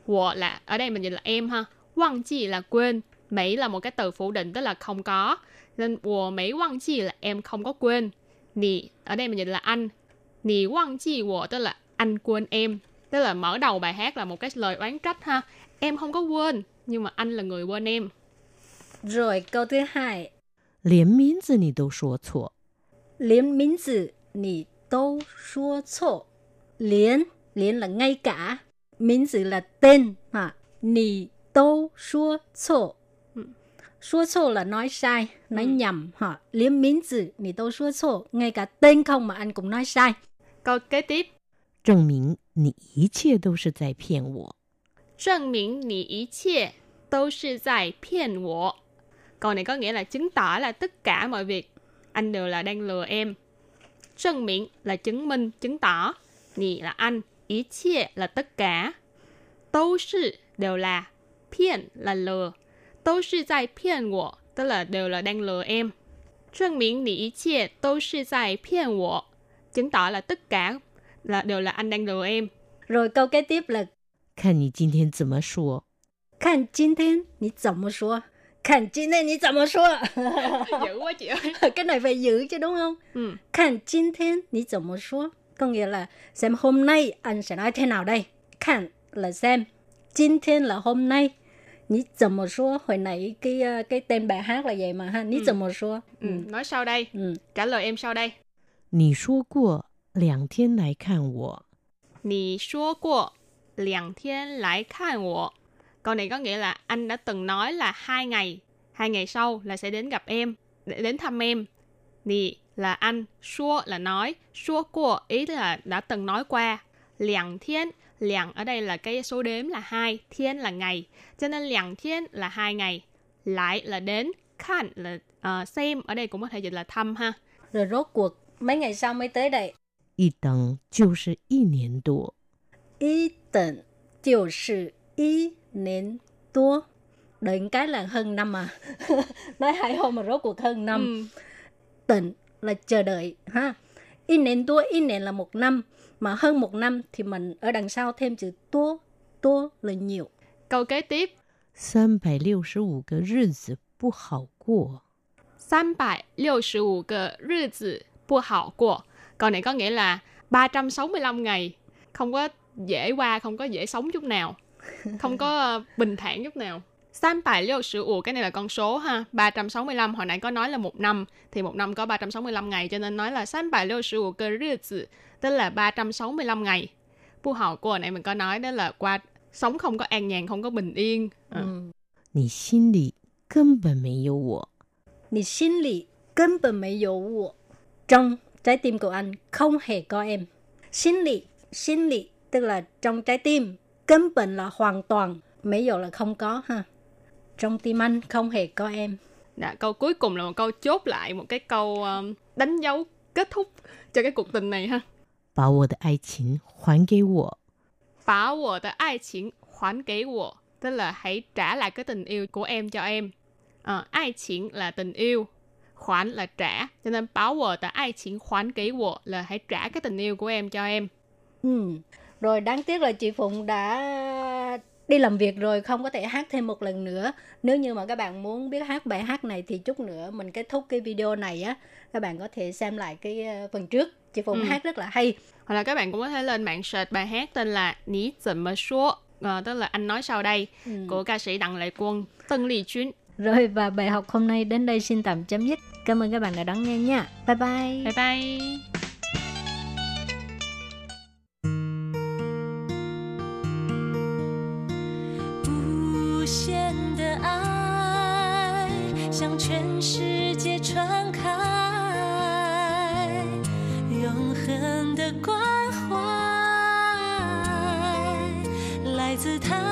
Wo là ở đây mình nhìn là em ha. Wang chi là quên. Mấy là một cái từ phủ định tức là không có. Nên wo mấy wang chi là em không có quên. Nì ở đây mình nhìn là anh. Nì wang chi wo tức là anh quên em. Tức là mở đầu bài hát là một cái lời oán trách ha. Em không có quên nhưng mà anh là người quên em. Rồi câu thứ hai. Liên minh tự nì đâu số 错. Liên minh tự nì đâu số 错 liền liền là ngay cả. Mình chỉ là tên mà. Nì tô xua chỗ xua chỗ là nói sai nói ừ. nhầm hả? Liền mình chỉ nì tô xua chỗ ngay cả tên không mà anh cũng nói sai. Câu kế tiếp. chứng minh nì ý chia đều là tại phiền wo chứng minh nì ý chia đều là tại phiền wo câu này có nghĩa là chứng tỏ là tất cả mọi việc anh đều là đang lừa em. Sơn miệng là chứng minh, chứng tỏ. Nì là anh. Ý chia là tất cả. Đâu sư đều là. Phiền là lừa. Đâu sư tại phiền wo, tức là đều là đang lừa em. Trân miệng nì ý chia đâu sư tại phiền wo. Chứng tỏ là tất cả là đều là anh đang lừa em. rồi câu kế tiếp là 看你今天怎么说。看今天你怎么说看今天你怎么说 Dữ quá chị ơi. cái này phải giữ chứ đúng không Ừ. 看今天你怎么说 có nghĩa là xem hôm nay anh sẽ nói thế nào đây 看 là xem 今天 là hôm nay 你怎么说 hồi nãy cái ờ, cái tên bài hát là vậy mà ha 你怎么说 Ừ. Nói sau đây. ừ. Trả lời em sau đây. 你说过两天来看我，你说过两天来看我. Câu này có nghĩa là anh đã từng nói là hai ngày, hai ngày sau là sẽ đến gặp em, để đến thăm em. Nì là ăn, xua là nói, xua của ý là đã từng nói qua. Liàng thiên, liàng ở đây là cái số đếm là hai, thiên là ngày, cho nên liàng thiên là hai ngày. Lại là đến, khan là ờ, uh, xem, ở đây cũng có thể dịch là thăm ha. Rồi rốt cuộc mấy ngày sau mới tới đây. Y tầng chiêu sư y niên đua. Y tầng chiêu sư y niên đua. Đợi cái là hơn năm à. Nói hai hôm mà rốt cuộc hơn năm. Ừ. Tịnh là chờ đợi ha y nền tua y nền là một năm mà hơn một năm thì mình ở đằng sau thêm chữ tua tua là nhiều Câu kế tiếp, 三百六十五个日子不好过。三百六十五个日子不好过. Câu này có nghĩa là 365 ngày không có dễ qua, không có dễ sống chút nào. Không có ờ, bình thản chút nào. 365 cái này là con số ha. 365 hồi nãy có nói là một năm thì một năm có 365 ngày cho nên nói là 365个日子 tức là 365 ngày. Bu hào của hồi nãy mình có nói đó là qua sống không có an nhàn, không có bình yên. Ờ. ừ. 你心里根本没有我。 Nì xin lì根本没有我 trong trái tim của anh không hề có em xin lì xin lì tức là trong trái tim根本 là hoàn toàn mấy dụ là không có ha trong tim anh không hề có em Đã, câu cuối cùng là một câu chốt lại một cái câu um, đánh dấu kết thúc cho cái cuộc tình này ha. Bảo wo de ai qin hoàn ge wo. Bảo wo de ai qin hoàn ge wo. Tức là hãy trả lại cái tình yêu của em cho em. À, ai qin là tình yêu, khoản là trả. Cho nên bảo wo de ai qin hoàn ge wo là hãy trả cái tình yêu của em cho em. Ừ. Rồi đáng tiếc là chị Phụng đã đi làm việc rồi không có thể hát thêm một lần nữa. Nếu như mà các bạn muốn biết hát bài hát này thì chút nữa mình kết thúc cái video này á. Các bạn có thể xem lại cái ờ, phần trước. Chị phụng ừ. hát rất là hay. Hoặc là các bạn cũng có thể lên mạng search bài hát tên là ní dần mơ số tức là anh nói sau đây ừ. của ca sĩ đặng lệ quân tân lì chuyến. Rồi và bài học hôm nay đến đây xin tạm chấm dứt. Cảm ơn các bạn đã đón nghe nha. Bye bye. Bye bye. 向全世界传开永恒的关怀，来自他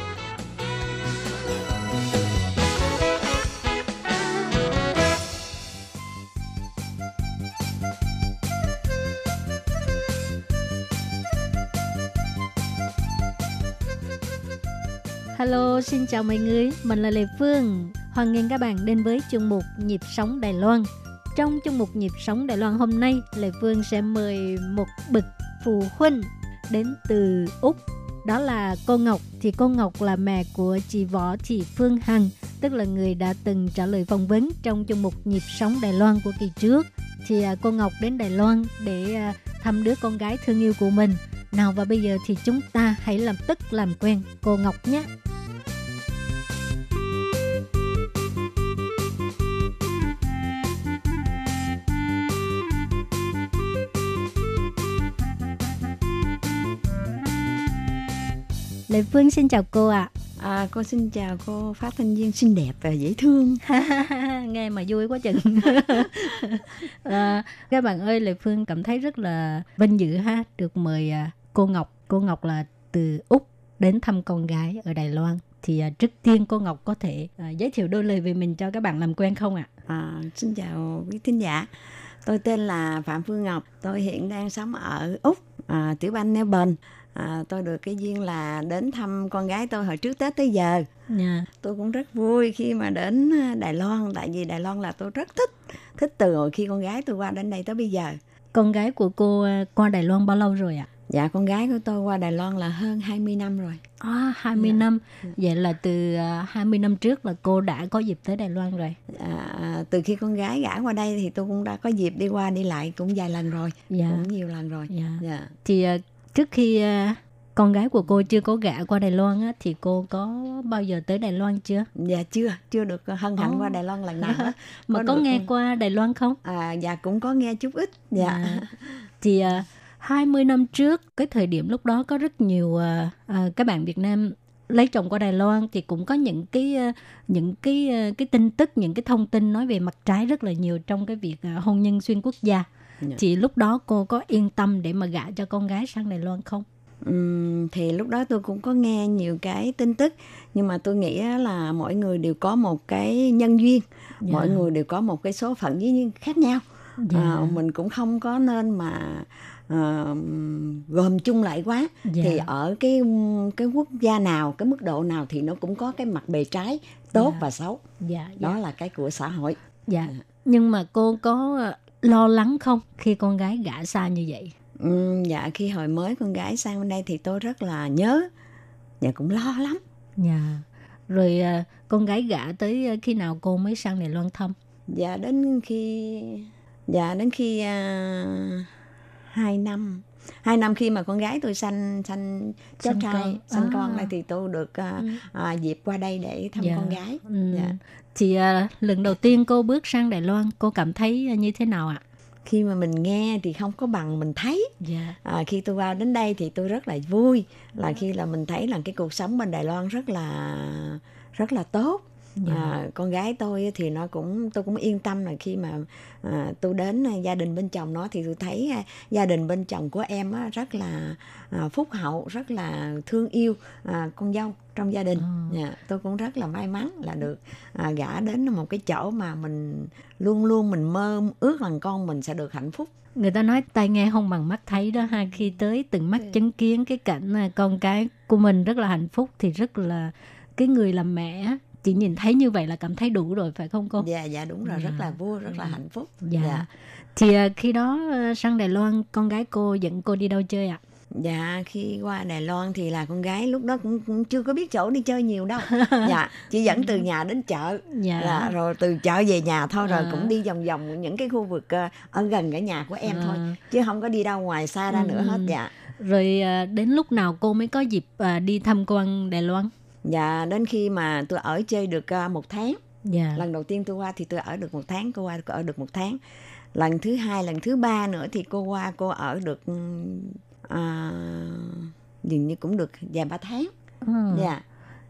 Xin chào mọi người, mình là Lê Phương. Hoan nghênh các bạn đến với chương mục Nhịp sống Đài Loan. Trong chương mục Nhịp sống Đài Loan hôm nay, Lê Phương sẽ mời một bậc phụ huynh đến từ Úc. Đó là cô Ngọc. Thì cô Ngọc là mẹ của chị Võ Thị Phương Hằng, tức là người đã từng trả lời phỏng vấn trong chương mục Nhịp sống Đài Loan của kỳ trước. Thì à, cô Ngọc đến Đài Loan để à, thăm đứa con gái thương yêu của mình. Nào và bây giờ thì chúng ta hãy làm tức làm quen cô Ngọc nhé. Lệ Phương xin chào cô ạ. À, cô xin chào cô phát thanh viên xinh đẹp và dễ thương. Nghe mà vui quá chừng. à, các bạn ơi, Lệ Phương cảm thấy rất là vinh dự ha, được mời à, cô Ngọc. Cô Ngọc là từ Úc đến thăm con gái ở Đài Loan. Thì à, trước tiên cô Ngọc có thể à, giới thiệu đôi lời về mình cho các bạn làm quen không ạ? À, xin chào quý thính giả. Tôi tên là Phạm Phương Ngọc. Tôi hiện đang sống ở Úc, à, tiểu bang Melbourne. À, tôi được cái duyên là đến thăm con gái tôi hồi trước Tết tới giờ. Dạ. Tôi cũng rất vui khi mà đến Đài Loan, tại vì Đài Loan là tôi rất thích, thích từ hồi khi con gái tôi qua đến đây tới bây giờ. Con gái của cô à, qua Đài Loan bao lâu rồi ạ? Dạ, con gái của tôi qua Đài Loan là hơn 20 năm rồi. À, 20 Dạ. năm. Vậy là từ à, 20 năm trước là cô đã có dịp tới Đài Loan rồi. À, từ khi con gái gả qua đây thì tôi cũng đã có dịp đi qua đi lại cũng vài lần rồi, Dạ. cũng nhiều lần rồi. Dạ. Dạ. Thì à, trước khi à, con gái của cô chưa có gả qua Đài Loan á, thì cô có bao giờ tới Đài Loan chưa? Dạ chưa, chưa được hân hạnh qua Đài Loan lần nào hết. Mà có, được nghe qua Đài Loan không? À, dạ cũng có nghe chút ít. Dạ. À, thì à, 20 năm trước, cái thời điểm lúc đó có rất nhiều à, à, các bạn Việt Nam lấy chồng qua Đài Loan thì cũng có những cái à, những cái à, cái tin tức, những cái thông tin nói về mặt trái rất là nhiều trong cái việc à, hôn nhân xuyên quốc gia. Dạ. Thì lúc đó cô có yên tâm để mà gả cho con gái sang Đài Loan không? Ừm, thì lúc đó tôi cũng có nghe nhiều cái tin tức nhưng mà tôi nghĩ là mỗi người đều có một cái nhân duyên Dạ. mỗi người đều có một cái số phận với như khác nhau Dạ. à, mình cũng không có nên mà à, gồm chung lại quá Dạ. thì ở cái cái quốc gia nào cái mức độ nào thì nó cũng có cái mặt bề trái tốt Dạ. và xấu Dạ, đó dạ. là cái của xã hội Dạ. Nhưng mà cô có lo lắng không khi con gái gả xa như vậy? Ừm, dạ khi hồi mới con gái sang bên đây thì tôi rất là nhớ và cũng lo lắm Dạ. Rồi à, con gái gả tới à, khi nào cô mới sang Đài Loan thăm? dạ đến khi dạ đến khi à, hai năm hai năm khi mà con gái tôi sanh sanh cháu trai con. sanh À. con đây thì tôi được à, Ừ. à, dịp qua đây để thăm Dạ. con gái Ừ. dạ. Thì à, lần đầu tiên cô bước sang Đài Loan, cô cảm thấy à, như thế nào ạ? khi mà mình nghe thì không có bằng mình thấy Dạ. à, khi tôi vào đến đây thì tôi rất là vui là khi là mình thấy là cái cuộc sống bên Đài Loan rất là rất là tốt. À, con gái tôi thì nó cũng tôi cũng yên tâm là khi mà à, tôi đến à, gia đình bên chồng nó thì tôi thấy à, gia đình bên chồng của em á, rất là à, phúc hậu rất là thương yêu à, con dâu trong gia đình Ờ. Dạ, tôi cũng rất là may mắn là được à, gả đến một cái chỗ mà mình luôn luôn mình mơ ước rằng con mình sẽ được hạnh phúc Người ta nói tai nghe không bằng mắt thấy đó ha. Khi tới từng mắt chứng kiến cái cảnh à, con cái của mình rất là hạnh phúc thì rất là cái người làm mẹ á, chỉ nhìn thấy như vậy là cảm thấy đủ rồi phải không cô? dạ dạ đúng rồi rất Dạ. là vui rất là hạnh phúc Dạ. Thì à, khi đó à, sang Đài Loan con gái cô dẫn cô đi đâu chơi ạ? Dạ khi qua Đài Loan thì là con gái lúc đó cũng, cũng chưa có biết chỗ đi chơi nhiều đâu. dạ chỉ dẫn từ nhà đến chợ. Dạ. Là rồi từ chợ về nhà thôi rồi À. cũng đi vòng vòng những cái khu vực ờ, ở gần cái nhà của em À. thôi chứ không có đi đâu ngoài xa ra Ừ, nữa hết dạ. Rồi à, đến lúc nào cô mới có dịp à, đi tham quan Đài Loan? Dạ đến khi mà tôi ở chơi được ờ, một tháng Dạ. lần đầu tiên tôi qua thì tôi ở được một tháng cô qua cô ở được một tháng lần thứ hai lần thứ ba nữa thì cô qua cô ở được ừm, à, dường như cũng được vài ba tháng Ừ. dạ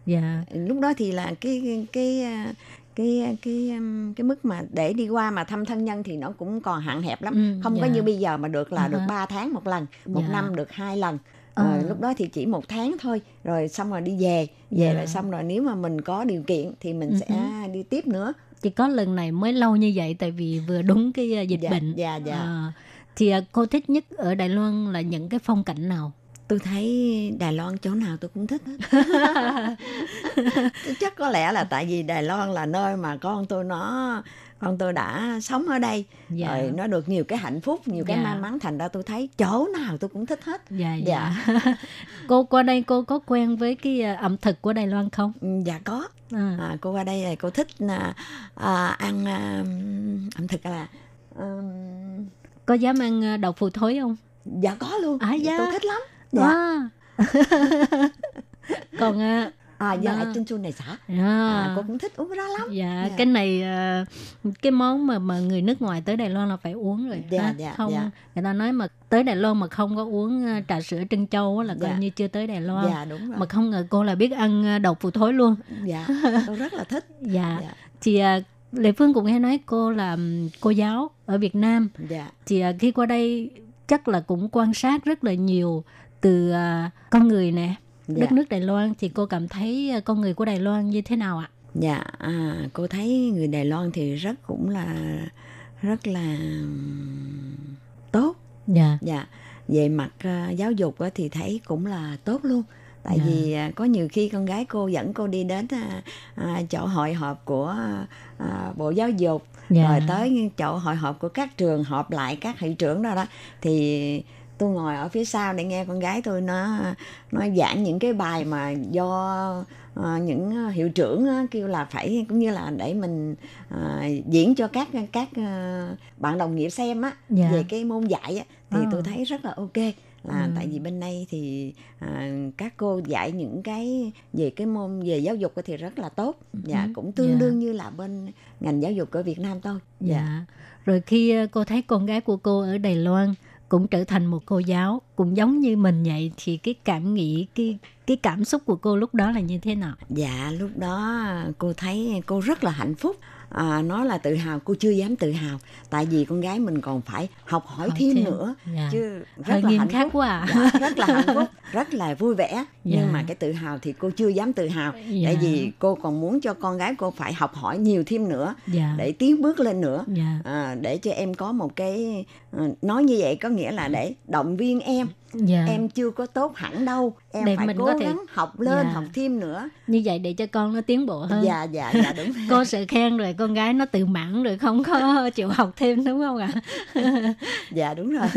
Dạ. lúc đó thì là cái cái cái à, cái cái um, cái mức mà để đi qua mà thăm thân nhân thì nó cũng còn hạn hẹp lắm Ừ, không có dạ. như bây giờ mà được là À được ha. 3 tháng một lần một Dạ. năm được hai lần À. Rồi lúc đó thì chỉ một tháng thôi rồi xong rồi đi về về Dạ. rồi xong rồi nếu mà mình có điều kiện thì mình Ừ sẽ đi tiếp nữa Chỉ có lần này mới lâu như vậy tại vì vừa đúng cái à, dịch Dạ, bệnh. dạ, dạ. À, thì cô thích nhất ở Đài Loan là những cái phong cảnh nào? tôi thấy Đài Loan chỗ nào tôi cũng thích hết chắc có lẽ là tại vì Đài Loan là nơi mà con tôi nó con tôi đã sống ở đây Dạ. rồi nó được nhiều cái hạnh phúc nhiều cái Dạ. may mắn thành ra tôi thấy chỗ nào tôi cũng thích hết Dạ Dạ. dạ. cô qua đây cô có quen với cái à, ẩm thực của Đài Loan không? Ừ, dạ có À. à, cô qua đây cô thích à, à, ăn à, ẩm thực là ừm, Có dám ăn à, đậu phụ thối không? dạ có luôn À, dạ. tôi thích lắm dạ. À. Còn à, à đó. lại trinh xuân này xả à, à, cô cũng thích uống cái đó lắm dạ, Dạ. cái này à, cái món mà mà người nước ngoài tới Đài Loan là phải uống rồi Dạ, ha. dạ, không dạ. người ta nói mà tới Đài Loan mà không có uống à, trà sữa trân châu là coi Dạ. như chưa tới Đài Loan dạ đúng rồi mà không ngờ cô là biết ăn đậu phụ thối luôn dạ tôi rất là thích dạ, Dạ. thì à, Lệ Phương cũng nghe nói cô là cô giáo ở Việt Nam dạ thì khi qua đây chắc là cũng quan sát rất là nhiều từ con người nè dạ đất nước Đài Loan thì cô cảm thấy à, con người của Đài Loan như thế nào ạ? Dạ, à, cô thấy người Đài Loan thì rất cũng là rất là tốt. Dạ. Dạ, về mặt à, giáo dục á, thì thấy cũng là tốt luôn. Tại Dạ. vì à, có nhiều khi con gái cô dẫn cô đi đến à, à, chỗ hội họp của à, Bộ Giáo dục Dạ. rồi tới chỗ hội họp của các trường họp lại các hiệu trưởng đó đó thì tôi ngồi ở phía sau để nghe con gái tôi nó nó giảng những cái bài mà do ờ, những hiệu trưởng á, kêu là phải cũng như là để mình ờ, diễn cho các các ờ, bạn đồng nghiệp xem á Dạ. về cái môn dạy á thì À. tôi thấy rất là ok là Ừ. tại vì bên đây thì à, các cô dạy những cái về cái môn về giáo dục thì rất là tốt dạ Ừ. cũng tương Dạ. đương như là bên ngành giáo dục ở Việt Nam thôi Dạ. Rồi khi cô thấy con gái của cô ở Đài Loan cũng trở thành một cô giáo, cũng giống như mình vậy, thì cái cảm nghĩ, cái cái cảm xúc của cô lúc đó là như thế nào? Dạ lúc đó cô thấy cô rất là hạnh phúc à, nói là tự hào cô chưa dám tự hào tại vì con gái mình còn phải học hỏi Hỏi thêm, thêm. nữa Dạ. chứ rất Hơi là nghiêm hạnh khắc quá à. dạ, rất là hạnh phúc rất là vui vẻ Dạ. nhưng mà cái tự hào thì cô chưa dám tự hào Dạ. tại vì cô còn muốn cho con gái cô phải học hỏi nhiều thêm nữa Dạ. để tiến bước lên nữa Dạ. à, để cho em có một cái ờ, nói như vậy có nghĩa là để động viên em Dạ. em chưa có tốt hẳn đâu em Để phải mình cố có thể- gắng học lên Dạ. học thêm nữa Như vậy để cho con nó tiến bộ hơn. dạ dạ dạ đúng Cô sợ khen rồi con gái nó tự mãn rồi không có chịu học thêm đúng không ạ? dạ đúng rồi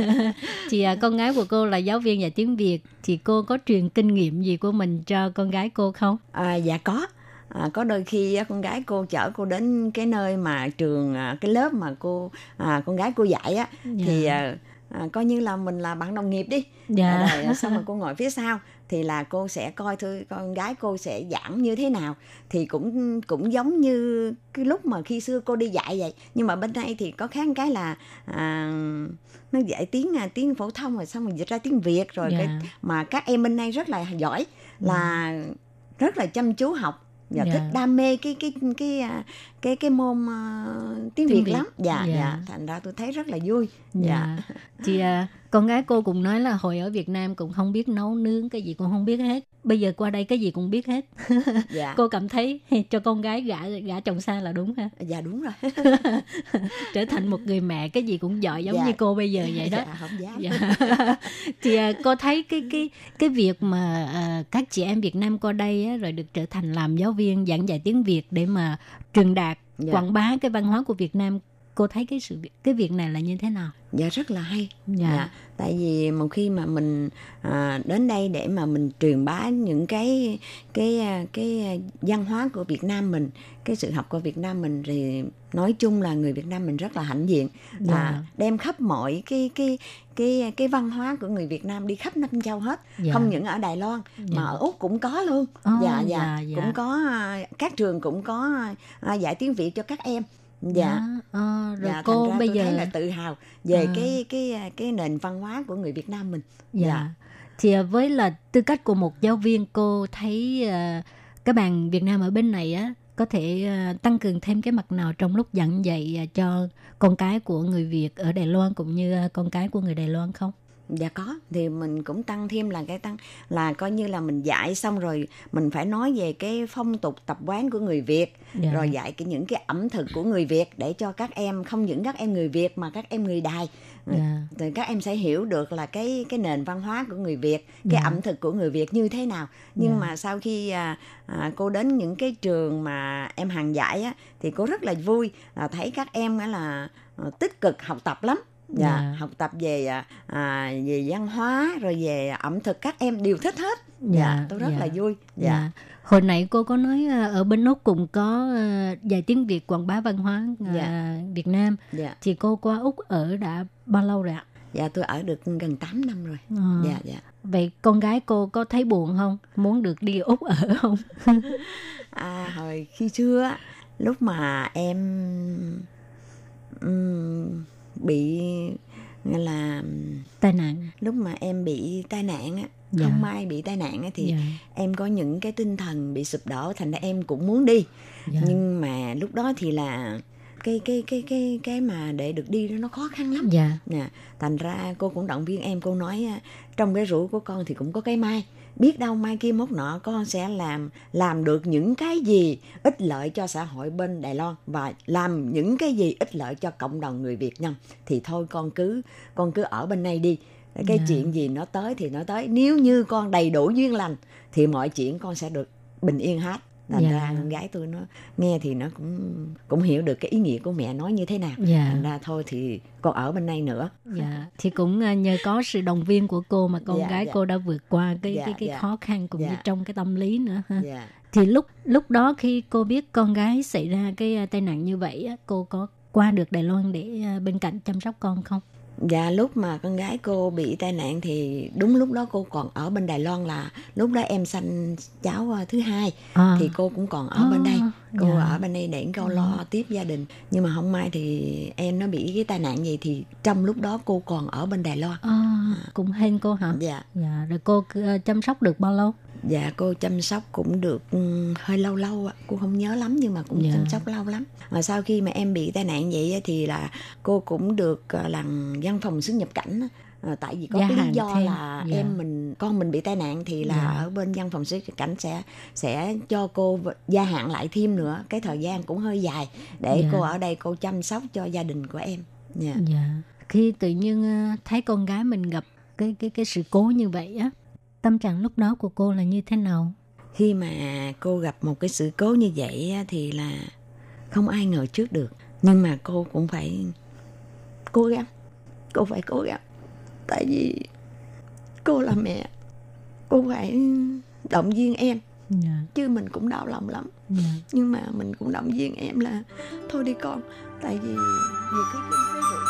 thì à, con gái của cô là giáo viên dạy tiếng Việt thì cô có truyền kinh nghiệm gì của mình cho con gái cô không? à, dạ có À, có đôi khi con gái cô chở cô đến cái nơi mà trường à, cái lớp mà cô à, con gái cô dạy á thì à, à, coi như là mình là bạn đồng nghiệp đi Dạ. À, rồi xong rồi cô ngồi phía sau thì là cô sẽ coi thôi con gái cô sẽ giảng như thế nào thì cũng cũng giống như cái lúc mà khi xưa cô đi dạy vậy nhưng mà bên đây thì có khác cái là à, nó dạy tiếng à, tiếng phổ thông rồi xong rồi dịch ra tiếng việt rồi Dạ. cái, mà các em bên đây rất là giỏi là rất là chăm chú học và Dạ. thích đam mê cái cái cái à, cái cái môn à, tiếng, Tiếng việt, Việt. lắm dạ, Dạ. dạ thành ra tôi thấy rất là vui Dạ. Thì à, con gái cô cũng nói là hồi ở Việt Nam cũng không biết nấu nướng cái gì cũng không biết hết. Bây giờ qua đây cái gì cũng biết hết. dạ Cô cảm thấy cho con gái gả gả chồng xa là đúng ha. dạ đúng rồi Trở thành một người mẹ cái gì cũng giỏi giống Dạ. như cô bây giờ vậy đó. dạ không dám Dạ. thì à, cô thấy cái cái cái việc mà à, các chị em Việt Nam qua đây á, rồi được trở thành làm giáo viên giảng dạy tiếng Việt để mà truyền đạt yeah. quảng bá cái văn hóa của Việt Nam cô thấy cái sự cái việc này là như thế nào dạ rất là hay dạ, tại vì một khi mà mình à, đến đây để mà mình truyền bá những cái cái à, cái văn hóa của Việt Nam mình cái sự học của Việt Nam mình thì nói chung là người Việt Nam mình rất là hãnh diện Dạ. à, đem khắp mọi cái cái cái cái văn hóa của người Việt Nam đi khắp năm châu hết Dạ. không những ở Đài Loan Dạ. mà ở Úc cũng có luôn Ồ, dạ, dạ dạ, dạ. cũng có à, các trường cũng có dạy tiếng Việt cho các em dạ Ờ, rồi dạ, cô thành ra bây tôi giờ thấy là tự hào về À. cái cái cái nền văn hóa của người Việt Nam mình Dạ. Thì à, với là tư cách của một giáo viên cô thấy à, các bạn Việt Nam ở bên này á có thể à, tăng cường thêm cái mặt nào trong lúc giảng dạy à, cho con cái của người Việt ở Đài Loan cũng như à, con cái của người Đài Loan không? Dạ có thì mình cũng tăng thêm là cái tăng là coi như là mình dạy xong rồi mình phải nói về cái phong tục tập quán của người Việt Dạ. rồi dạy cái những cái ẩm thực của người Việt để cho các em không những các em người Việt mà các em người Đài Dạ. thì các em sẽ hiểu được là cái cái nền văn hóa của người Việt cái Dạ. ẩm thực của người Việt như thế nào nhưng Dạ. mà sau khi à, à, cô đến những cái trường mà em hàng dạy á thì cô rất là vui là thấy các em á là à, tích cực học tập lắm dạ, Dạ. học tập về à, à, về văn hóa rồi về ẩm thực các em đều thích hết dạ, Dạ, tôi rất dạ. là vui Dạ. dạ Hồi nãy cô có nói à, ở bên Úc cũng có à, dạy tiếng Việt quảng bá văn hóa à, Dạ. Việt Nam. dạ Thì cô qua Úc ở đã bao lâu rồi ạ? dạ tôi ở được gần 8 năm rồi Ờ. dạ dạ Vậy con gái cô có thấy buồn không? Muốn được đi Úc ở không? À, hồi khi xưa lúc mà em ừm, bị là Tai nạn. lúc mà em bị tai nạn á Dạ. không may bị tai nạn á thì Dạ. em có những cái tinh thần bị sụp đổ thành ra em cũng muốn đi Dạ. nhưng mà lúc đó thì là cái cái cái cái cái mà để được đi đó nó khó khăn lắm Dạ. nè thành ra cô cũng động viên em cô nói trong cái rủi của con thì cũng có cái mai biết đâu mai kia mốt nọ con sẽ làm làm được những cái gì ích lợi cho xã hội bên Đài Loan và làm những cái gì ích lợi cho cộng đồng người Việt Nam. Thì thôi con cứ con cứ ở bên này đi. Cái Dạ. chuyện gì nó tới thì nó tới. Nếu như con đầy đủ duyên lành thì mọi chuyện con sẽ được bình yên hết thành Dạ. ra con gái tôi nó nghe thì nó cũng cũng hiểu được cái ý nghĩa của mẹ nói như thế nào Dạ. thành ra thôi thì con ở bên này nữa Dạ, thì cũng à, nhờ có sự động viên của cô mà con Dạ, gái dạ. cô đã vượt qua cái Dạ, cái cái dạ. khó khăn cũng như Dạ. trong cái tâm lý nữa ha. dạ Thì lúc lúc đó khi cô biết con gái xảy ra cái à, tai nạn như vậy á, cô có qua được Đài Loan để à, bên cạnh chăm sóc con không? Dạ lúc mà con gái cô bị tai nạn thì đúng lúc đó cô còn ở bên Đài Loan là lúc đó em sanh cháu ờ, thứ hai À. thì cô cũng còn ở bên đây À, cô dạ. ở bên đây để cô lo tiếp gia đình nhưng mà không may thì em nó bị cái tai nạn gì thì trong lúc đó cô còn ở bên Đài Loan À, cũng hên cô hả? dạ Dạ, rồi cô à, chăm sóc được bao lâu? Dạ cô chăm sóc cũng được ừ, hơi lâu lâu ạ cô không nhớ lắm nhưng mà cũng Dạ. chăm sóc lâu lắm mà sau khi mà em bị tai nạn vậy thì là cô cũng được ờ, làm văn phòng xuất nhập cảnh. Ờ, tại vì có cái lý do thêm. là Dạ. em mình con mình bị tai nạn thì là Dạ. ở bên văn phòng xuất nhập cảnh sẽ sẽ cho cô gia hạn lại thêm nữa cái thời gian cũng hơi dài để Dạ. cô ở đây cô chăm sóc cho gia đình của em dạ Dạ. Khi tự nhiên à, thấy con gái mình gặp cái cái cái sự cố như vậy á, tâm trạng lúc đó của cô là như thế nào? khi mà cô gặp một cái sự cố như vậy thì là không ai ngờ trước được. Nhưng mà cô cũng phải cố gắng. Cô phải cố gắng. Tại vì cô là mẹ. Cô phải động viên em. Dạ. chứ mình cũng đau lòng lắm. Dạ. nhưng mà mình cũng động viên em là thôi đi con. Tại vì vì cái cái, cái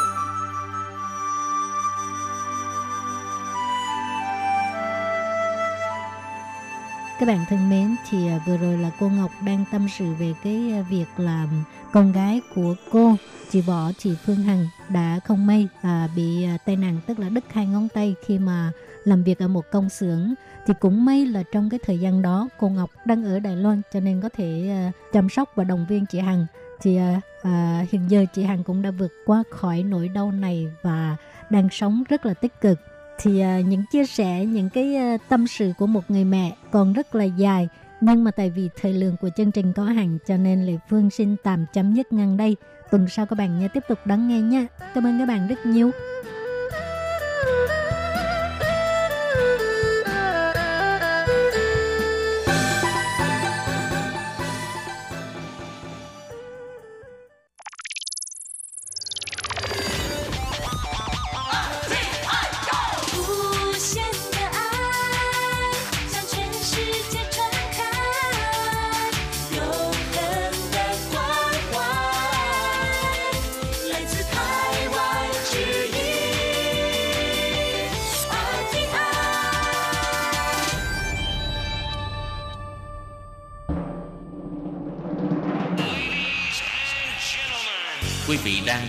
Các bạn thân mến, thì à, vừa rồi là cô Ngọc đang tâm sự về cái à, việc là con gái của cô, chị Võ, chị Phương Hằng đã không may à, bị à, tai nạn tức là đứt hai ngón tay khi mà làm việc ở một công xưởng. Thì cũng may là trong cái thời gian đó cô Ngọc đang ở Đài Loan cho nên có thể à, chăm sóc và động viên chị Hằng. Thì à, à, hiện giờ chị Hằng cũng đã vượt qua khỏi nỗi đau này và đang sống rất là tích cực thì à, những chia sẻ, những cái à, tâm sự của một người mẹ còn rất là dài. Nhưng mà tại vì thời lượng của chương trình có hạn cho nên Lệ Phương xin tạm chấm dứt ngang đây. Tuần sau các bạn nhớ tiếp tục đón nghe nha. Cảm ơn các bạn rất nhiều.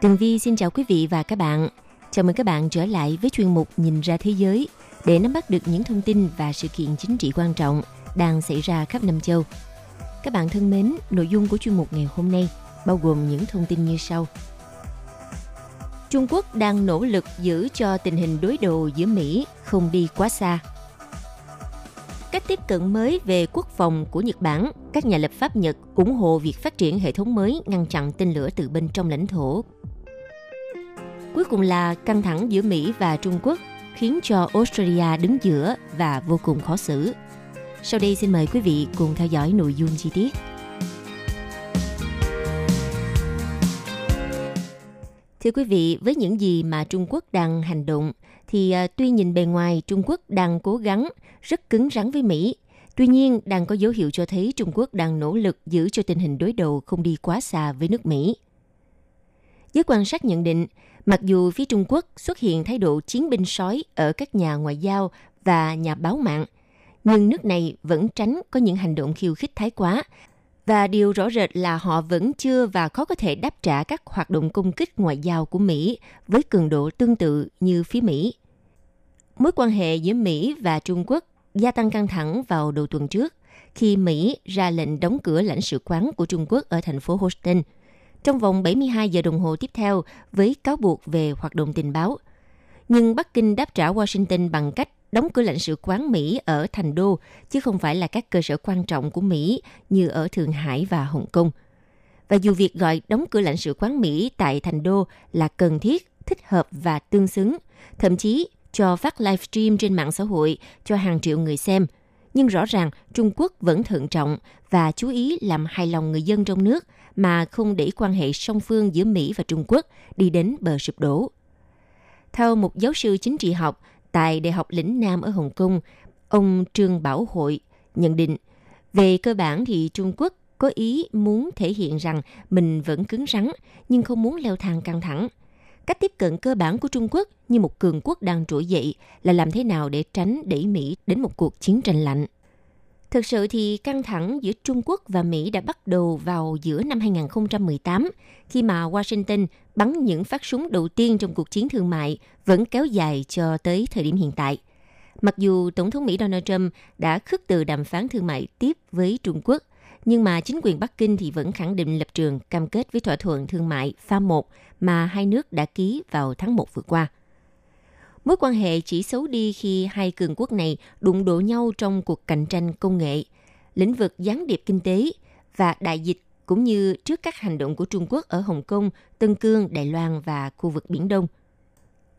Tường Vi xin chào quý vị và các bạn. Chào mừng các bạn trở lại với chuyên mục Nhìn ra thế giới để nắm bắt được những thông tin và sự kiện chính trị quan trọng đang xảy ra khắp năm châu. Các bạn thân mến, nội dung của chuyên mục ngày hôm nay bao gồm những thông tin như sau. Trung Quốc đang nỗ lực giữ cho tình hình đối đầu giữa Mỹ không đi quá xa. Cách tiếp cận mới về quốc phòng của Nhật Bản, các nhà lập pháp Nhật ủng hộ việc phát triển hệ thống mới ngăn chặn tên lửa từ bên trong lãnh thổ Cuối cùng là căng thẳng giữa Mỹ và Trung Quốc khiến cho Australia đứng giữa và vô cùng khó xử. Sau đây xin mời quý vị cùng theo dõi nội dung chi tiết. Thưa quý vị, với những gì mà Trung Quốc đang hành động, thì à, tuy nhìn bề ngoài Trung Quốc đang cố gắng rất cứng rắn với Mỹ, tuy nhiên đang có dấu hiệu cho thấy Trung Quốc đang nỗ lực giữ cho tình hình đối đầu không đi quá xa với nước Mỹ. Giới quan sát nhận định, Mặc dù phía Trung Quốc xuất hiện thái độ chiến binh sói ở các nhà ngoại giao và nhà báo mạng, nhưng nước này vẫn tránh có những hành động khiêu khích thái quá. Và điều rõ rệt là họ vẫn chưa và khó có thể đáp trả các hoạt động công kích ngoại giao của Mỹ với cường độ tương tự như phía Mỹ. Mối quan hệ giữa Mỹ và Trung Quốc gia tăng căng thẳng vào đầu tuần trước khi Mỹ ra lệnh đóng cửa lãnh sự quán của Trung Quốc ở thành phố Houston – trong vòng 72 giờ đồng hồ tiếp theo với cáo buộc về hoạt động tình báo. Nhưng Bắc Kinh đáp trả Washington bằng cách đóng cửa lãnh sự quán Mỹ ở thành đô, chứ không phải là các cơ sở quan trọng của Mỹ như ở Thượng Hải và Hồng Kông. Và dù việc gọi đóng cửa lãnh sự quán Mỹ tại thành đô là cần thiết, thích hợp và tương xứng, thậm chí cho phát livestream trên mạng xã hội cho hàng triệu người xem – nhưng rõ ràng Trung Quốc vẫn thận trọng và chú ý làm hài lòng người dân trong nước mà không để quan hệ song phương giữa Mỹ và Trung Quốc đi đến bờ sụp đổ. Theo một giáo sư chính trị học tại Đại học Lĩnh Nam ở Hồng Kông, ông Trương Bảo Hội nhận định, về cơ bản thì Trung Quốc có ý muốn thể hiện rằng mình vẫn cứng rắn nhưng không muốn leo thang căng thẳng – Cách tiếp cận cơ bản của Trung Quốc như một cường quốc đang trỗi dậy là làm thế nào để tránh đẩy Mỹ đến một cuộc chiến tranh lạnh. Thực sự thì căng thẳng giữa Trung Quốc và Mỹ đã bắt đầu vào giữa năm 2018 khi mà Washington bắn những phát súng đầu tiên trong cuộc chiến thương mại vẫn kéo dài cho tới thời điểm hiện tại. Mặc dù Tổng thống Mỹ Donald Trump đã khước từ đàm phán thương mại tiếp với Trung Quốc, nhưng mà chính quyền Bắc Kinh thì vẫn khẳng định lập trường cam kết với thỏa thuận thương mại pha 1 mà hai nước đã ký vào tháng 1 vừa qua. Mối quan hệ chỉ xấu đi khi hai cường quốc này đụng độ nhau trong cuộc cạnh tranh công nghệ, lĩnh vực gián điệp kinh tế và đại dịch cũng như trước các hành động của Trung Quốc ở Hồng Kông, Tân Cương, Đài Loan và khu vực Biển Đông.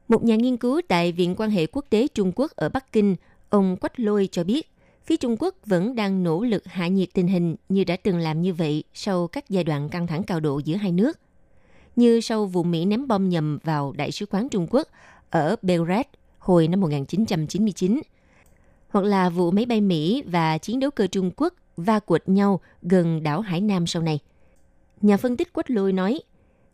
Một nhà nghiên cứu tại Viện quan hệ quốc tế Trung Quốc ở Bắc Kinh, ông Quách Lôi cho biết, phía Trung Quốc vẫn đang nỗ lực hạ nhiệt tình hình như đã từng làm như vậy sau các giai đoạn căng thẳng cao độ giữa hai nước – như sau vụ Mỹ ném bom nhầm vào Đại sứ quán Trung Quốc ở Belgrade hồi năm 1999, hoặc là vụ máy bay Mỹ và chiến đấu cơ Trung Quốc va quệt nhau gần đảo Hải Nam sau này. Nhà phân tích Quách Lôi nói,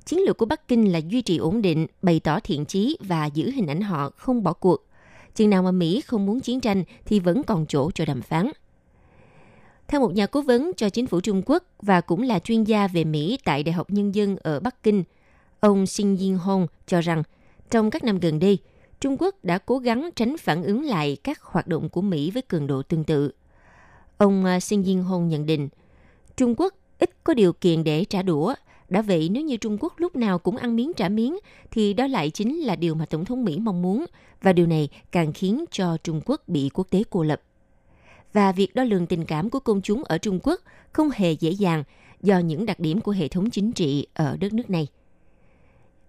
chiến lược của Bắc Kinh là duy trì ổn định, bày tỏ thiện chí và giữ hình ảnh họ không bỏ cuộc. Chừng nào mà Mỹ không muốn chiến tranh thì vẫn còn chỗ cho đàm phán. Theo một nhà cố vấn cho chính phủ Trung Quốc và cũng là chuyên gia về Mỹ tại Đại học Nhân dân ở Bắc Kinh, ông Xin Yin Hong cho rằng trong các năm gần đây, Trung Quốc đã cố gắng tránh phản ứng lại các hoạt động của Mỹ với cường độ tương tự. Ông à, Xin Yin nhận định, Trung Quốc ít có điều kiện để trả đũa. Đã vậy, nếu như Trung Quốc lúc nào cũng ăn miếng trả miếng, thì đó lại chính là điều mà Tổng thống Mỹ mong muốn, và điều này càng khiến cho Trung Quốc bị quốc tế cô lập và việc đo lường tình cảm của công chúng ở Trung Quốc không hề dễ dàng do những đặc điểm của hệ thống chính trị ở đất nước này.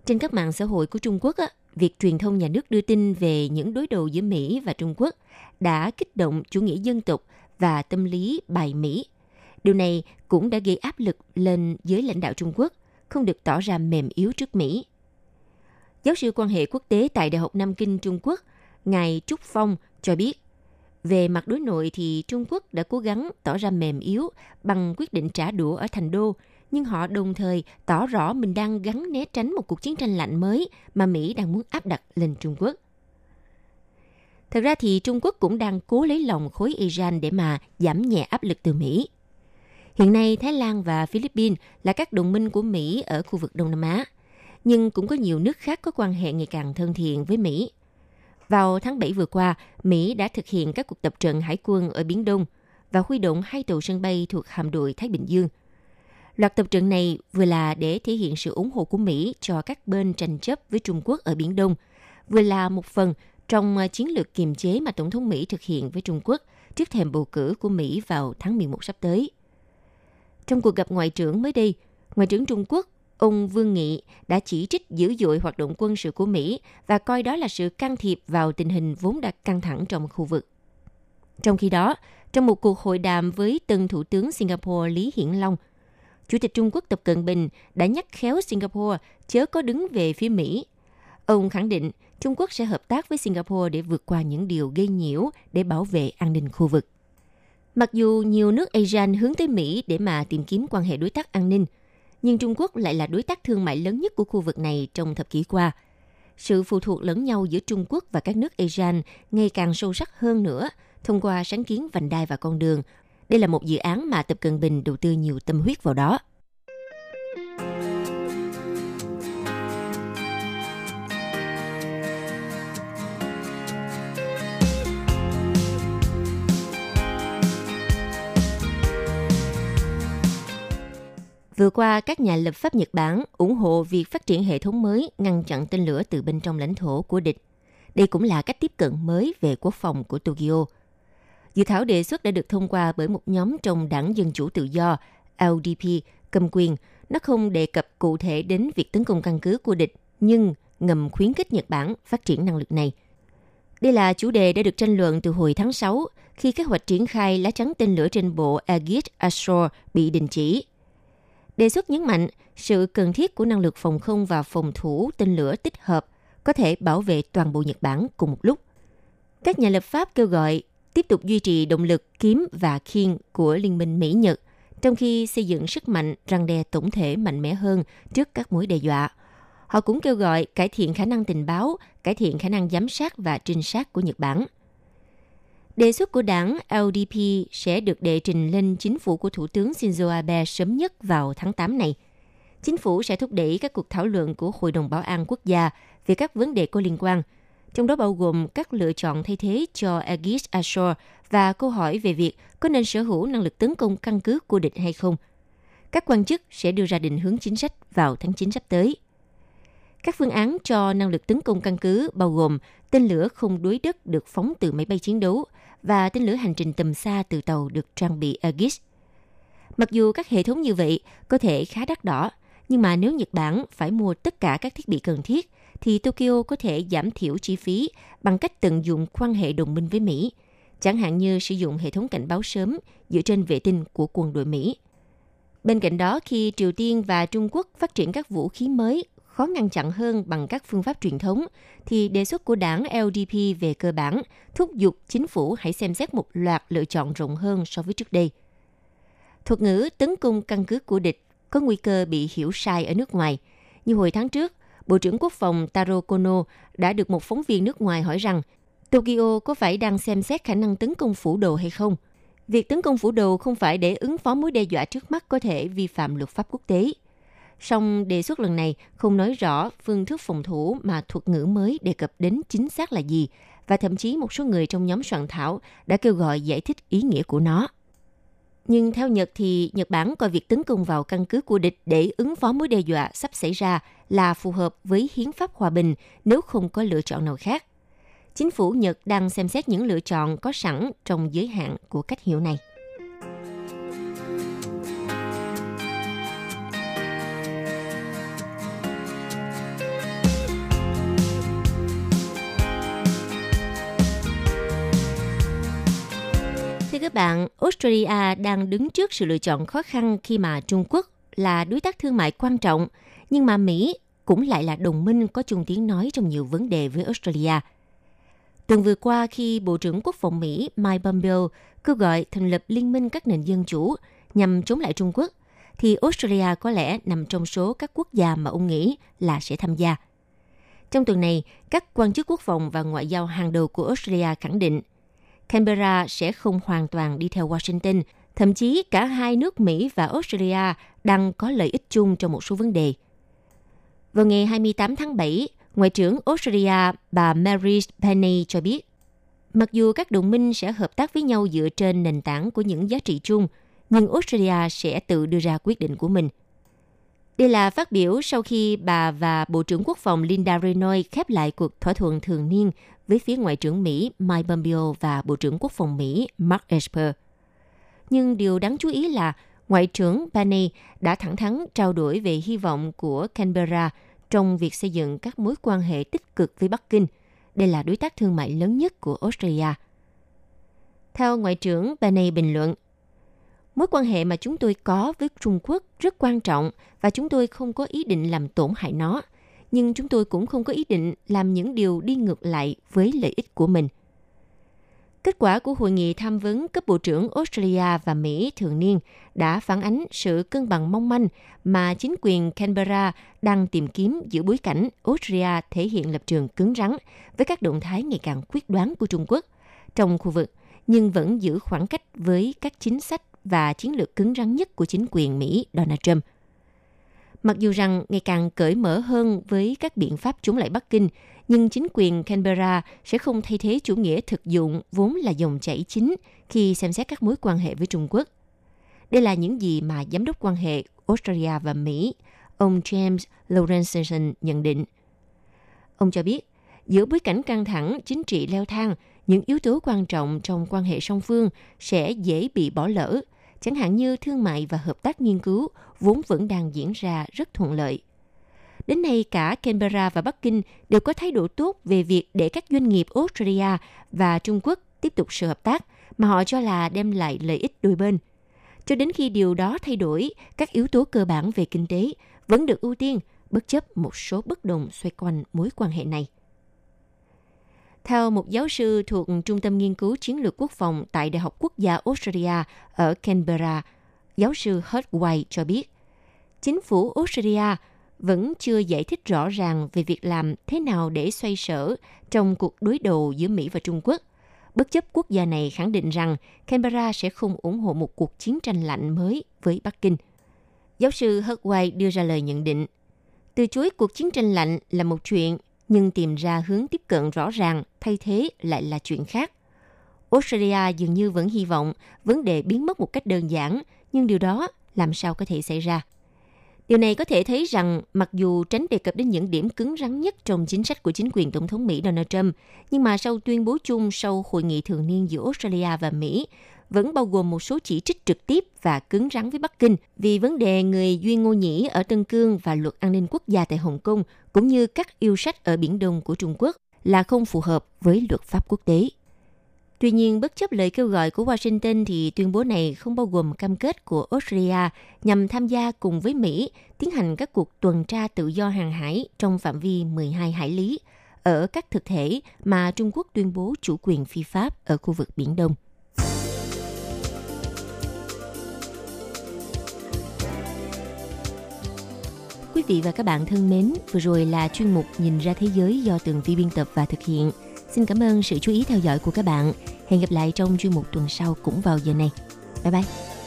Trên các mạng xã hội của Trung Quốc, việc truyền thông nhà nước đưa tin về những đối đầu giữa Mỹ và Trung Quốc đã kích động chủ nghĩa dân tộc và tâm lý bài Mỹ. Điều này cũng đã gây áp lực lên giới lãnh đạo Trung Quốc, không được tỏ ra mềm yếu trước Mỹ. Giáo sư quan hệ quốc tế tại Đại học Nam Kinh Trung Quốc, Ngài Trúc Phong cho biết, về mặt đối nội thì Trung Quốc đã cố gắng tỏ ra mềm yếu bằng quyết định trả đũa ở thành đô, nhưng họ đồng thời tỏ rõ mình đang gắn né tránh một cuộc chiến tranh lạnh mới mà Mỹ đang muốn áp đặt lên Trung Quốc. Thật ra thì Trung Quốc cũng đang cố lấy lòng khối Iran để mà giảm nhẹ áp lực từ Mỹ. Hiện nay, Thái Lan và Philippines là các đồng minh của Mỹ ở khu vực Đông Nam Á, nhưng cũng có nhiều nước khác có quan hệ ngày càng thân thiện với Mỹ. Vào tháng 7 vừa qua, Mỹ đã thực hiện các cuộc tập trận hải quân ở Biển Đông và huy động hai tàu sân bay thuộc hạm đội Thái Bình Dương. Loạt tập trận này vừa là để thể hiện sự ủng hộ của Mỹ cho các bên tranh chấp với Trung Quốc ở Biển Đông, vừa là một phần trong ờ, chiến lược kiềm chế mà Tổng thống Mỹ thực hiện với Trung Quốc trước thềm bầu cử của Mỹ vào tháng 11 sắp tới. Trong cuộc gặp ngoại trưởng mới đây, Ngoại trưởng Trung Quốc ông Vương Nghị đã chỉ trích dữ dội hoạt động quân sự của Mỹ và coi đó là sự can thiệp vào tình hình vốn đã căng thẳng trong khu vực. Trong khi đó, trong một cuộc hội đàm với tân Thủ tướng Singapore Lý Hiển Long, Chủ tịch Trung Quốc Tập Cận Bình đã nhắc khéo Singapore chớ có đứng về phía Mỹ. Ông khẳng định Trung Quốc sẽ hợp tác với Singapore để vượt qua những điều gây nhiễu để bảo vệ an ninh khu vực. Mặc dù nhiều nước ASEAN hướng tới Mỹ để mà tìm kiếm quan hệ đối tác an ninh, nhưng Trung Quốc lại là đối tác thương mại lớn nhất của khu vực này trong thập kỷ qua. Sự phụ thuộc lẫn nhau giữa Trung Quốc và các nước ASEAN ngày càng sâu sắc hơn nữa thông qua sáng kiến vành đai và con đường. Đây là một dự án mà Tập Cận Bình đầu tư nhiều tâm huyết vào đó. Vừa qua, các nhà lập pháp Nhật Bản ủng hộ việc phát triển hệ thống mới ngăn chặn tên lửa từ bên trong lãnh thổ của địch. Đây cũng là cách tiếp cận mới về quốc phòng của Tokyo. Dự thảo đề xuất đã được thông qua bởi một nhóm trong đảng Dân Chủ Tự Do LDP cầm quyền. Nó không đề cập cụ thể đến việc tấn công căn cứ của địch, nhưng ngầm khuyến khích Nhật Bản phát triển năng lực này. Đây là chủ đề đã được tranh luận từ hồi tháng 6 khi kế hoạch triển khai lá chắn tên lửa trên bộ Aegis Ashore bị đình chỉ Đề xuất nhấn mạnh sự cần thiết của năng lực phòng không và phòng thủ tên lửa tích hợp có thể bảo vệ toàn bộ Nhật Bản cùng một lúc. Các nhà lập pháp kêu gọi tiếp tục duy trì động lực kiếm và khiên của Liên minh Mỹ-Nhật, trong khi xây dựng sức mạnh răng đe tổng thể mạnh mẽ hơn trước các mối đe dọa. Họ cũng kêu gọi cải thiện khả năng tình báo, cải thiện khả năng giám sát và trinh sát của Nhật Bản – Đề xuất của đảng LDP sẽ được đệ trình lên chính phủ của Thủ tướng Shinzo Abe sớm nhất vào tháng 8 này. Chính phủ sẽ thúc đẩy các cuộc thảo luận của Hội đồng Bảo an Quốc gia về các vấn đề có liên quan, trong đó bao gồm các lựa chọn thay thế cho Aegis Ashore và câu hỏi về việc có nên sở hữu năng lực tấn công căn cứ của địch hay không. Các quan chức sẽ đưa ra định hướng chính sách vào tháng 9 sắp tới. Các phương án cho năng lực tấn công căn cứ bao gồm tên lửa không đối đất được phóng từ máy bay chiến đấu, và tên lửa hành trình tầm xa từ tàu được trang bị Aegis. Mặc dù các hệ thống như vậy có thể khá đắt đỏ, nhưng mà nếu Nhật Bản phải mua tất cả các thiết bị cần thiết, thì Tokyo có thể giảm thiểu chi phí bằng cách tận dụng quan hệ đồng minh với Mỹ, chẳng hạn như sử dụng hệ thống cảnh báo sớm dựa trên vệ tinh của quân đội Mỹ. Bên cạnh đó, khi Triều Tiên và Trung Quốc phát triển các vũ khí mới khó ngăn chặn hơn bằng các phương pháp truyền thống, thì đề xuất của đảng LDP về cơ bản thúc giục chính phủ hãy xem xét một loạt lựa chọn rộng hơn so với trước đây. Thuật ngữ tấn công căn cứ của địch có nguy cơ bị hiểu sai ở nước ngoài. Như hồi tháng trước, Bộ trưởng Quốc phòng Taro Kono đã được một phóng viên nước ngoài hỏi rằng Tokyo có phải đang xem xét khả năng tấn công phủ đồ hay không? Việc tấn công phủ đồ không phải để ứng phó mối đe dọa trước mắt có thể vi phạm luật pháp quốc tế – song đề xuất lần này không nói rõ phương thức phòng thủ mà thuật ngữ mới đề cập đến chính xác là gì, và thậm chí một số người trong nhóm soạn thảo đã kêu gọi giải thích ý nghĩa của nó. Nhưng theo Nhật thì Nhật Bản coi việc tấn công vào căn cứ của địch để ứng phó mối đe dọa sắp xảy ra là phù hợp với hiến pháp hòa bình, nếu không có lựa chọn nào khác. Chính phủ Nhật đang xem xét những lựa chọn có sẵn trong giới hạn của cách hiểu này. Thưa các bạn, Australia đang đứng trước sự lựa chọn khó khăn khi mà Trung Quốc là đối tác thương mại quan trọng, nhưng mà Mỹ cũng lại là đồng minh có chung tiếng nói trong nhiều vấn đề với Australia. Tuần vừa qua khi Bộ trưởng Quốc phòng Mỹ Mike Pompeo kêu gọi thành lập liên minh các nền dân chủ nhằm chống lại Trung Quốc, thì Australia có lẽ nằm trong số các quốc gia mà ông nghĩ là sẽ tham gia. Trong tuần này, các quan chức quốc phòng và ngoại giao hàng đầu của Australia khẳng định Canberra sẽ không hoàn toàn đi theo Washington, thậm chí cả hai nước Mỹ và Australia đang có lợi ích chung trong một số vấn đề. Vào ngày 28 tháng 7, Ngoại trưởng Australia bà Mary Penny cho biết, mặc dù các đồng minh sẽ hợp tác với nhau dựa trên nền tảng của những giá trị chung, nhưng Australia sẽ tự đưa ra quyết định của mình. Đây là phát biểu sau khi bà và Bộ trưởng Quốc phòng Linda Reynolds khép lại cuộc thỏa thuận thường niên với phía Ngoại trưởng Mỹ Mike Pompeo và Bộ trưởng Quốc phòng Mỹ Mark Esper. Nhưng điều đáng chú ý là Ngoại trưởng Penny đã thẳng thắn trao đổi về hy vọng của Canberra trong việc xây dựng các mối quan hệ tích cực với Bắc Kinh. Đây là đối tác thương mại lớn nhất của Australia. Theo Ngoại trưởng Penny bình luận, mối quan hệ mà chúng tôi có với Trung Quốc rất quan trọng và chúng tôi không có ý định làm tổn hại nó – nhưng chúng tôi cũng không có ý định làm những điều đi ngược lại với lợi ích của mình. Kết quả của hội nghị tham vấn cấp bộ trưởng Australia và Mỹ thường niên đã phản ánh sự cân bằng mong manh mà chính quyền Canberra đang tìm kiếm giữa bối cảnh Australia thể hiện lập trường cứng rắn với các động thái ngày càng quyết đoán của Trung Quốc trong khu vực, nhưng vẫn giữ khoảng cách với các chính sách và chiến lược cứng rắn nhất của chính quyền Mỹ Donald Trump – Mặc dù rằng ngày càng cởi mở hơn với các biện pháp chống lại Bắc Kinh, nhưng chính quyền Canberra sẽ không thay thế chủ nghĩa thực dụng vốn là dòng chảy chính khi xem xét các mối quan hệ với Trung Quốc. Đây là những gì mà giám đốc quan hệ Australia và Mỹ, ông James Lawrence nhận định. Ông cho biết, giữa bối cảnh căng thẳng chính trị leo thang, những yếu tố quan trọng trong quan hệ song phương sẽ dễ bị bỏ lỡ – chẳng hạn như thương mại và hợp tác nghiên cứu vốn vẫn đang diễn ra rất thuận lợi. Đến nay, cả Canberra và Bắc Kinh đều có thái độ tốt về việc để các doanh nghiệp Australia và Trung Quốc tiếp tục sự hợp tác mà họ cho là đem lại lợi ích đôi bên. Cho đến khi điều đó thay đổi, các yếu tố cơ bản về kinh tế vẫn được ưu tiên, bất chấp một số bất đồng xoay quanh mối quan hệ này. Theo một giáo sư thuộc Trung tâm Nghiên cứu Chiến lược Quốc phòng tại Đại học Quốc gia Australia ở Canberra, giáo sư Hurt White cho biết, chính phủ Australia vẫn chưa giải thích rõ ràng về việc làm thế nào để xoay sở trong cuộc đối đầu giữa Mỹ và Trung Quốc. Bất chấp quốc gia này khẳng định rằng Canberra sẽ không ủng hộ một cuộc chiến tranh lạnh mới với Bắc Kinh. Giáo sư Hurt White đưa ra lời nhận định, từ chối cuộc chiến tranh lạnh là một chuyện nhưng tìm ra hướng tiếp cận rõ ràng thay thế lại là chuyện khác. Australia dường như vẫn hy vọng vấn đề biến mất một cách đơn giản, nhưng điều đó làm sao có thể xảy ra? Điều này có thể thấy rằng mặc dù tránh đề cập đến những điểm cứng rắn nhất trong chính sách của chính quyền Tổng thống Mỹ Donald Trump, nhưng mà sau tuyên bố chung sau hội nghị thường niên giữa Australia và Mỹ, vẫn bao gồm một số chỉ trích trực tiếp và cứng rắn với Bắc Kinh vì vấn đề người Duy Ngô Nhĩ ở Tân Cương và luật an ninh quốc gia tại Hồng Kông, cũng như các yêu sách ở Biển Đông của Trung Quốc là không phù hợp với luật pháp quốc tế. Tuy nhiên, bất chấp lời kêu gọi của Washington thì tuyên bố này không bao gồm cam kết của Australia nhằm tham gia cùng với Mỹ tiến hành các cuộc tuần tra tự do hàng hải trong phạm vi 12 hải lý ở các thực thể mà Trung Quốc tuyên bố chủ quyền phi pháp ở khu vực Biển Đông. Quý vị và các bạn thân mến, vừa rồi là chuyên mục Nhìn ra thế giới do Tường Vi biên tập và thực hiện. Xin cảm ơn sự chú ý theo dõi của các bạn. Hẹn gặp lại trong chuyên mục tuần sau cũng vào giờ này. Bye bye!